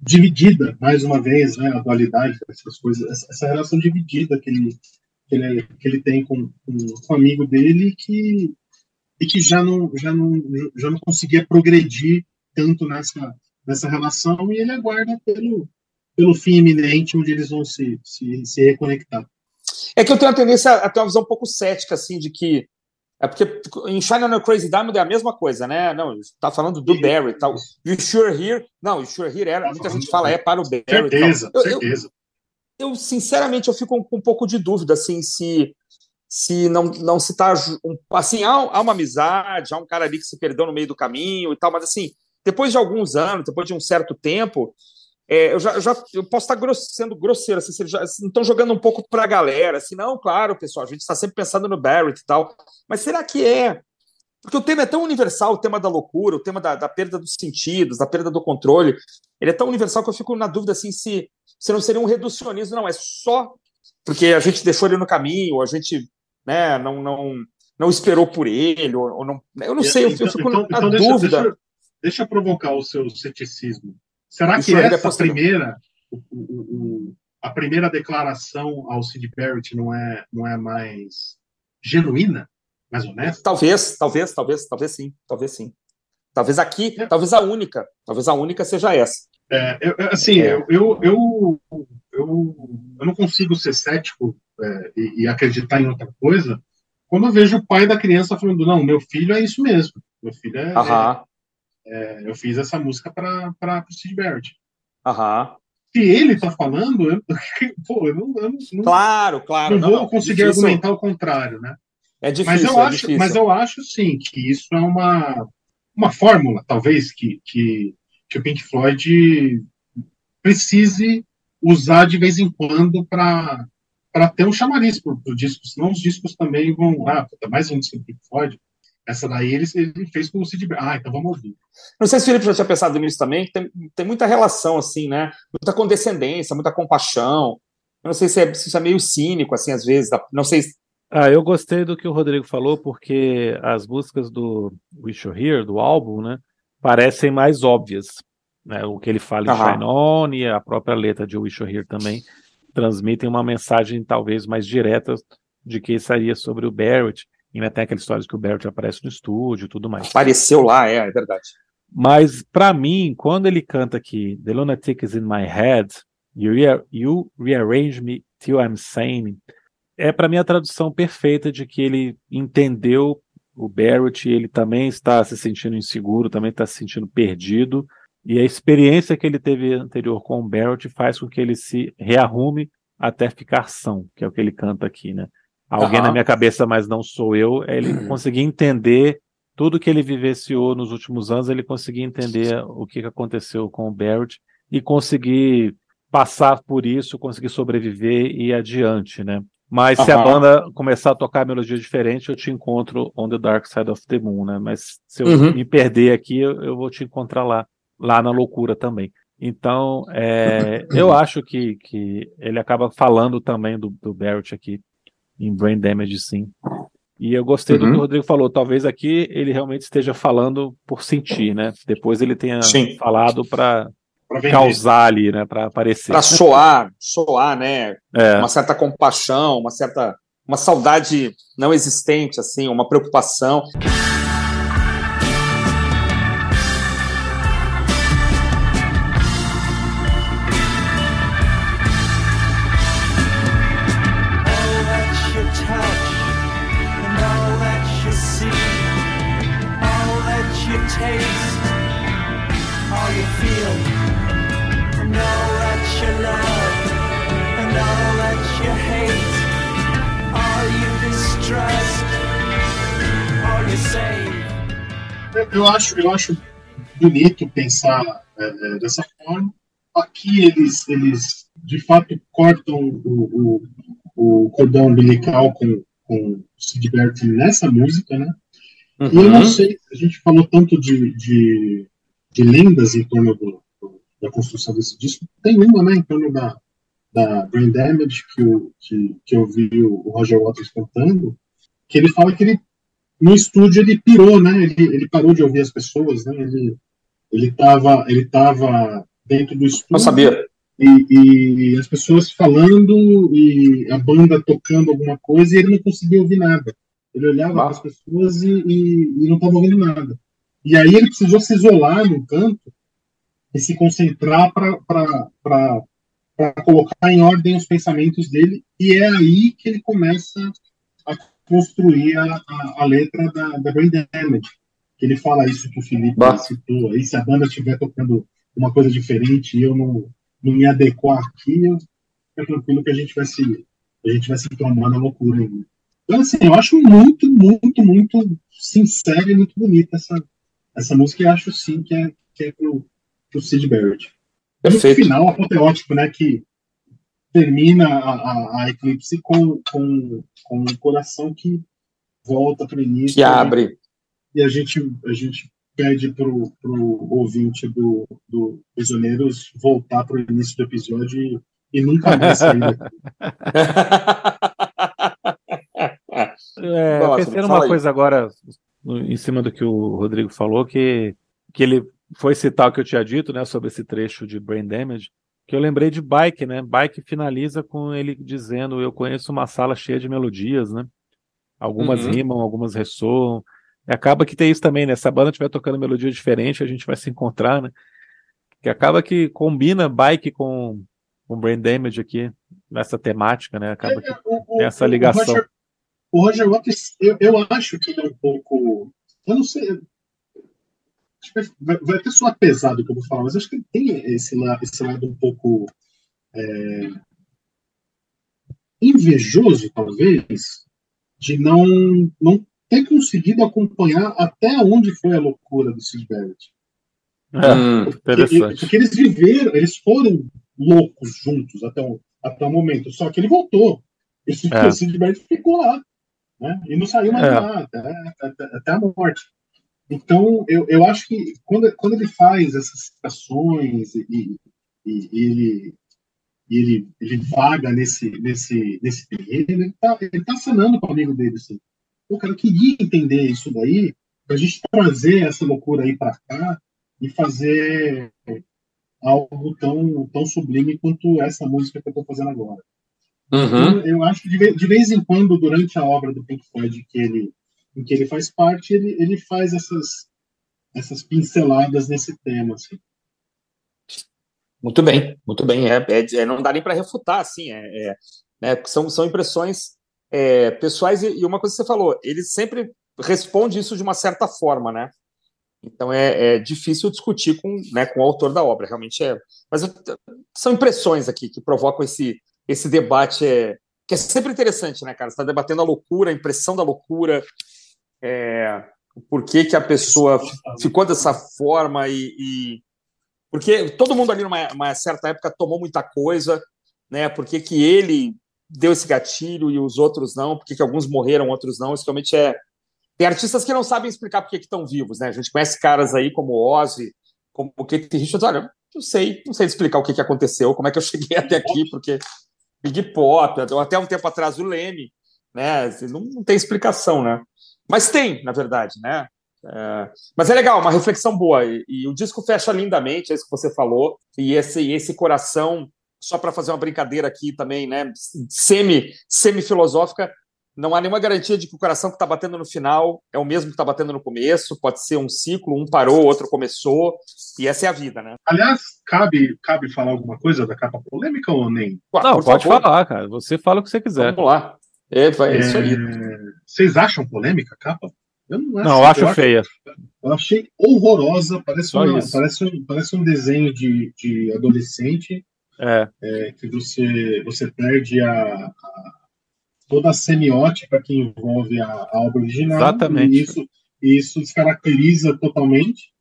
dividida, mais uma vez, né, a dualidade dessas coisas, essa, relação dividida que ele, que ele, que ele tem com, com, com um amigo dele que, e que já não, já, não, já não conseguia progredir tanto nessa, nessa relação, e ele aguarda pelo, pelo fim iminente onde eles vão se, se, se reconectar. É que eu tenho a tendência a ter uma visão um pouco cética, assim, de que é porque em China no Crazy Diamond é a mesma coisa, né? Não, tá falando do Barry e tal. You Sure Here, não, You Sure Here era, muita gente fala é para o Barry. Certeza, eu, certeza. Eu, eu, sinceramente, eu fico com um, pouco de dúvida, assim, se se não, não se tá assim, há, há uma amizade, há um cara ali que se perdeu no meio do caminho e tal, mas assim, depois de alguns anos, depois de um certo tempo, é, eu já, já eu posso estar grosso, sendo grosseiro, assim, se já estão jogando um pouco para a galera, assim, não, claro, pessoal, a gente está sempre pensando no Barrett e tal, mas será que é? Porque o tema é tão universal, o tema da loucura, o tema da, da perda dos sentidos, da perda do controle, ele é tão universal que eu fico na dúvida, assim, se, se não seria um reducionismo, não, é só porque a gente deixou ele no caminho, a gente, né, não, não, não esperou por ele, ou, ou não, eu não sei, eu, eu fico então, na então dúvida. Deixa, deixa, eu provocar o seu ceticismo. Será que essa é primeira, o, o, o, a primeira declaração ao Sid Barrett não é, não é mais genuína, mais honesta? Talvez, talvez, talvez, talvez sim, talvez sim. Talvez aqui, é. talvez a única, talvez a única seja essa. É, eu, assim, é. eu, eu, eu, eu, não consigo ser cético é, e, e, acreditar em outra coisa quando eu vejo o pai da criança falando, não, meu filho é isso mesmo, meu filho é, Aham. É, eu fiz essa música para o Steve Barrett. Aham. Se ele tá falando, eu, pô, eu não, eu não claro, claro. Não, não vou conseguir difícil. argumentar o contrário, né? É difícil, mas eu é acho, difícil. mas eu acho sim que isso é uma uma fórmula, talvez que, que, que o Pink Floyd precise usar de vez em quando para para ter um chamariz para o disco, senão os discos também vão, ah, mais um disco do Pink Floyd, essa daí ele, ele fez com o Sid Ah, então vamos ouvir. Não sei se o Felipe já tinha pensado nisso também, tem, tem muita relação, assim, né? Muita condescendência, muita compaixão. Eu não sei se, é, se isso é meio cínico, assim, às vezes. Não sei se... Ah, eu gostei do que o Rodrigo falou, porque as músicas do Wish You Here, do álbum, né, parecem mais óbvias. Né? O que ele fala em Shine On e a própria letra de Wish You Here também transmitem uma mensagem talvez mais direta de que seria sobre o Barrett. E ainda tem aquela história que o Barrett aparece no estúdio e tudo mais. Apareceu lá, é, é verdade. Mas, para mim, quando ele canta aqui, The lunatic is in my head, you, re you rearrange me till I'm sane, é para mim a tradução perfeita de que ele entendeu o Barrett e ele também está se sentindo inseguro, também está se sentindo perdido. E a experiência que ele teve anterior com o Barrett faz com que ele se rearrume até ficar são, que é o que ele canta aqui, né? Alguém uhum. na minha cabeça, mas não sou eu, é ele uhum. conseguir entender tudo que ele vivenciou nos últimos anos, ele conseguir entender o que aconteceu com o Barrett e conseguir passar por isso, conseguir sobreviver e ir adiante, né? Mas uhum. se a banda começar a tocar melodia diferente, eu te encontro on the dark side of the moon, né? Mas se eu uhum. me perder aqui, eu, eu, vou te encontrar lá, lá na loucura também. Então, é, eu acho que, que ele acaba falando também do, do Barrett aqui em Brain Damage, sim. E eu gostei uhum. do que o Rodrigo falou. Talvez aqui ele realmente esteja falando por sentir, né? Depois ele tenha sim. falado para causar ali, né? Para aparecer. Para soar, soar, né? É. Uma certa compaixão, uma certa, uma saudade não existente, assim, uma preocupação. Eu acho, eu acho bonito pensar é, é, dessa forma. Aqui eles, eles de fato cortam o, o, o cordão umbilical com, com Sid Barrett nessa música, né? Uhum. E eu não sei, a gente falou tanto de, de, de lendas em torno do, do, da construção desse disco. Tem uma, né, em torno da, da Brain Damage, que, eu, que, que eu vi o Roger Waters cantando, que ele fala que ele no estúdio ele pirou, né? Ele, ele parou de ouvir as pessoas, né? Ele, Ele estava ele tava dentro do estúdio. Não sabia. E, e, as pessoas falando e a banda tocando alguma coisa e ele não conseguia ouvir nada. Ele olhava para as pessoas e, e, e não estava ouvindo nada. E aí ele precisou se isolar no canto e se concentrar para colocar em ordem os pensamentos dele. E é aí que ele começa a construir a, a, a letra da, da Brain Damage. Que ele fala isso que o Felipe bah. citou. Aí se a banda estiver tocando uma coisa diferente e eu não, não me adequar aqui, eu é tranquilo que a gente vai se a gente vai se tomar na loucura ainda. Então, assim, eu acho muito, muito, muito sincera e muito bonita essa, essa música e acho sim que é, que é pro, pro Sid Barrett. Perfeito. No final apoteótico, né, que termina a, a, a Eclipse com, com, com um coração que volta para o início. Que abre. E a gente, a gente pede pro, pro ouvinte do, do Prisioneiros voltar para o início do episódio e, e nunca mais sair daqui. É, Nossa, pensei numa coisa agora, em cima do que o Rodrigo falou, que, que ele foi citar o que eu tinha dito, né, sobre esse trecho de Brain Damage, que eu lembrei de Bike, né? Bike finaliza com ele dizendo: Eu conheço uma sala cheia de melodias, né? Algumas uhum. rimam, algumas ressoam. E acaba que tem isso também, né? Se a banda estiver tocando melodia diferente, a gente vai se encontrar, né? Que acaba que combina Bike com, com Brain Damage aqui, nessa temática, né? Acaba é, que o, tem essa ligação. O Roger Waters, eu, eu acho que ele é um pouco. Eu não sei. Acho que vai, vai até soar pesado o que eu vou falar, mas acho que tem esse, esse lado um pouco. É, invejoso, talvez, de não, não ter conseguido acompanhar até onde foi a loucura do Sid Barrett. Hum, porque, porque, eles viveram, eles foram loucos juntos até o, até o momento, só que ele voltou. Esse, é. Sid Barrett ficou lá né? E não saiu mais é. lá, até, até, até, a morte. Então, eu, eu acho que quando, quando ele faz essas citações e, e, e ele, ele, ele vaga nesse, nesse, nesse terreno, ele está ele tá acenando com o amigo dele. Assim. O cara queria entender isso daí, para a gente trazer essa loucura aí para cá e fazer algo tão, tão sublime quanto essa música que eu estou fazendo agora. Uhum. Eu, eu, acho que de, de, vez em quando, durante a obra do Pink Floyd que ele, em que ele faz parte, ele, ele faz essas, essas pinceladas nesse tema. Assim. Muito bem, muito bem. É, é, é não dá nem para refutar, assim. É, é, né, são, são impressões é, pessoais e, e, uma coisa que você falou, ele sempre responde isso de uma certa forma, né? Então é, é, difícil discutir com, né, com o autor da obra, realmente é. Mas são impressões aqui que provocam esse, esse debate que é sempre interessante, né, cara? Você está debatendo a loucura, a impressão da loucura, é, por que, que a pessoa ficou dessa forma e, e, porque todo mundo ali numa certa época tomou muita coisa, né? Por que, que ele deu esse gatilho e os outros não? Por que, que alguns morreram, outros não? Isso realmente é tem artistas que não sabem explicar por que estão vivos, né? A gente conhece caras aí como Ozzy, como o Keith Richards, olha, não sei, não sei explicar o que, que aconteceu, como é que eu cheguei até aqui, porque Big Pop, até um tempo atrás o Leme, né? Assim, não, não tem explicação, né? Mas tem, na verdade, né? É, mas é legal, uma reflexão boa. E, e, o disco fecha lindamente, é isso que você falou. E esse, esse coração, só para fazer uma brincadeira aqui também, né? Semi, semi-filosófica, não há nenhuma garantia de que o coração que está batendo no final é o mesmo que está batendo no começo. Pode ser um ciclo, um parou, outro começou. E essa é a vida, né? Aliás, cabe, cabe falar alguma coisa da capa polêmica ou nem? Não, pode favor. falar, cara. Você fala o que você quiser. Vamos lá. É, vai, é isso aí. É, vocês acham polêmica a capa? Eu não, acho, não, eu acho eu feia. eu achei horrorosa. Parece, uma, parece, um, parece um desenho de, de adolescente. É. é que você, você perde a, a toda a semiótica que envolve a, a obra original. Exatamente. E isso, isso descaracteriza totalmente.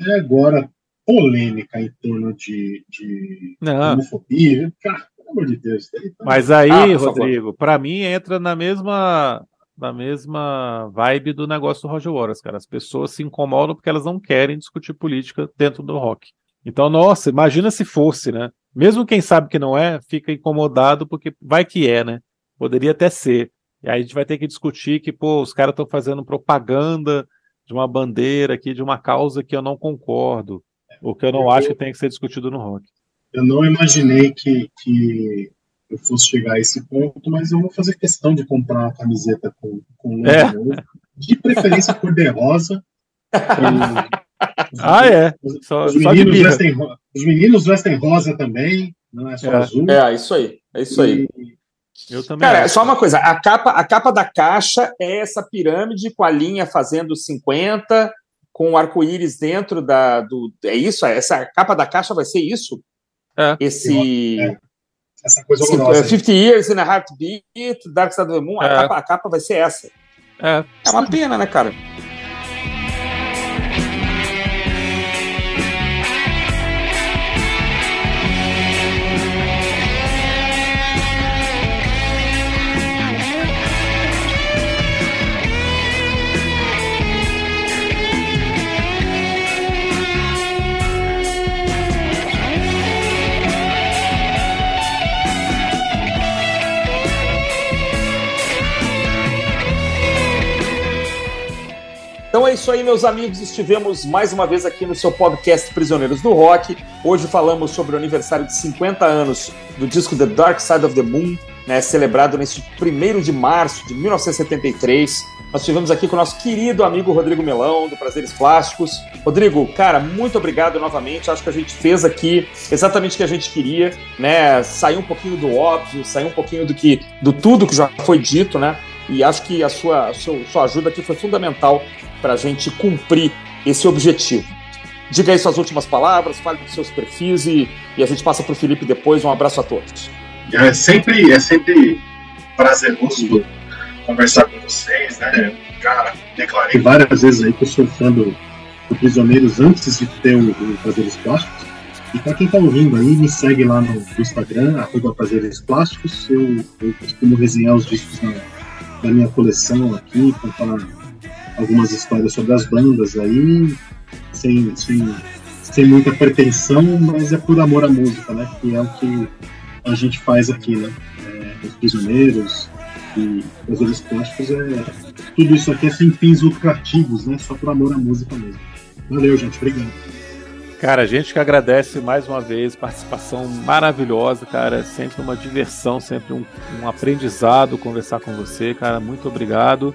E agora, polêmica em torno de, de homofobia. Cara, pelo amor de Deus. Tá... Mas aí, ah, Rodrigo, para mim entra na mesma na mesma vibe do negócio do Roger Waters, cara. As pessoas se incomodam porque elas não querem discutir política dentro do rock. Então, nossa, imagina se fosse, né? Mesmo quem sabe que não é, fica incomodado porque vai que é, né? Poderia até ser. E aí a gente vai ter que discutir que, pô, os caras estão fazendo propaganda de uma bandeira aqui, de uma causa que eu não concordo, ou que eu não eu, acho que tem que ser discutido no rock. Eu não imaginei que, que eu fosse chegar a esse ponto, mas eu vou fazer questão de comprar uma camiseta com, com é. de preferência cor de rosa. ah, é. Só, os, meninos vestem, os meninos vestem rosa também, não é só é. azul. É, isso aí. É isso aí. Eu também. Cara, acho. só uma coisa: a capa, a capa da caixa é essa pirâmide com a linha fazendo 50, com o arco-íris dentro da. Do, é isso? Essa capa da caixa vai ser isso? É. Esse. É. Essa coisa horrorosa. 50 Years in a Heartbeat, Dark Side of the Moon, a, é. capa, a capa vai ser essa. É. É uma pena, né, cara? Então é isso aí, meus amigos. Estivemos mais uma vez aqui no seu podcast Prisioneiros do Rock. Hoje falamos sobre o aniversário de 50 anos do disco The Dark Side of the Moon, né, celebrado neste 1 de março de 1973. Nós estivemos aqui com o nosso querido amigo Rodrigo Melão, do Prazeres Plásticos. Rodrigo, cara, muito obrigado novamente. Acho que a gente fez aqui exatamente o que a gente queria, né? Sair um pouquinho do óbvio, sair um pouquinho do que do tudo que já foi dito, né? E acho que a sua, a sua, sua ajuda aqui foi fundamental para a gente cumprir esse objetivo. Diga aí suas últimas palavras, fale dos seus perfis e, e a gente passa para o Felipe depois. Um abraço a todos. É sempre, é sempre prazeroso conversar com vocês, né? Já declarei várias vezes aí que eu sou fã do, do Prisioneiros antes de ter o, o Prazeres Plásticos. E para quem está ouvindo aí, me segue lá no, no Instagram, arroba Prazeres Plásticos. Eu, eu costumo resenhar os discos na, da minha coleção aqui, contar algumas histórias sobre as bandas aí, sem, sem, sem muita pretensão, mas é por amor à música, né? Que é o que a gente faz aqui, né? É, os prisioneiros e os plásticos, é, tudo isso aqui é sem fins lucrativos, né? Só por amor à música mesmo. Valeu, gente. Obrigado. Cara, a gente que agradece mais uma vez, participação maravilhosa, cara. Sempre uma diversão, sempre um, um aprendizado conversar com você, cara. Muito obrigado.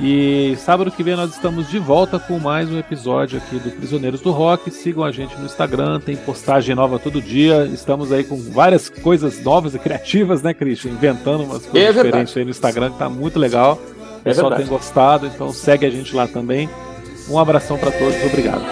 E sábado que vem nós estamos de volta com mais um episódio aqui do Prisioneiros do Rock. Sigam a gente no Instagram, tem postagem nova todo dia. Estamos aí com várias coisas novas e criativas, né, Christian? Inventando umas coisas é diferentes aí no Instagram que tá muito legal. O é pessoal é tem gostado, então segue a gente lá também. Um abração para todos, obrigado.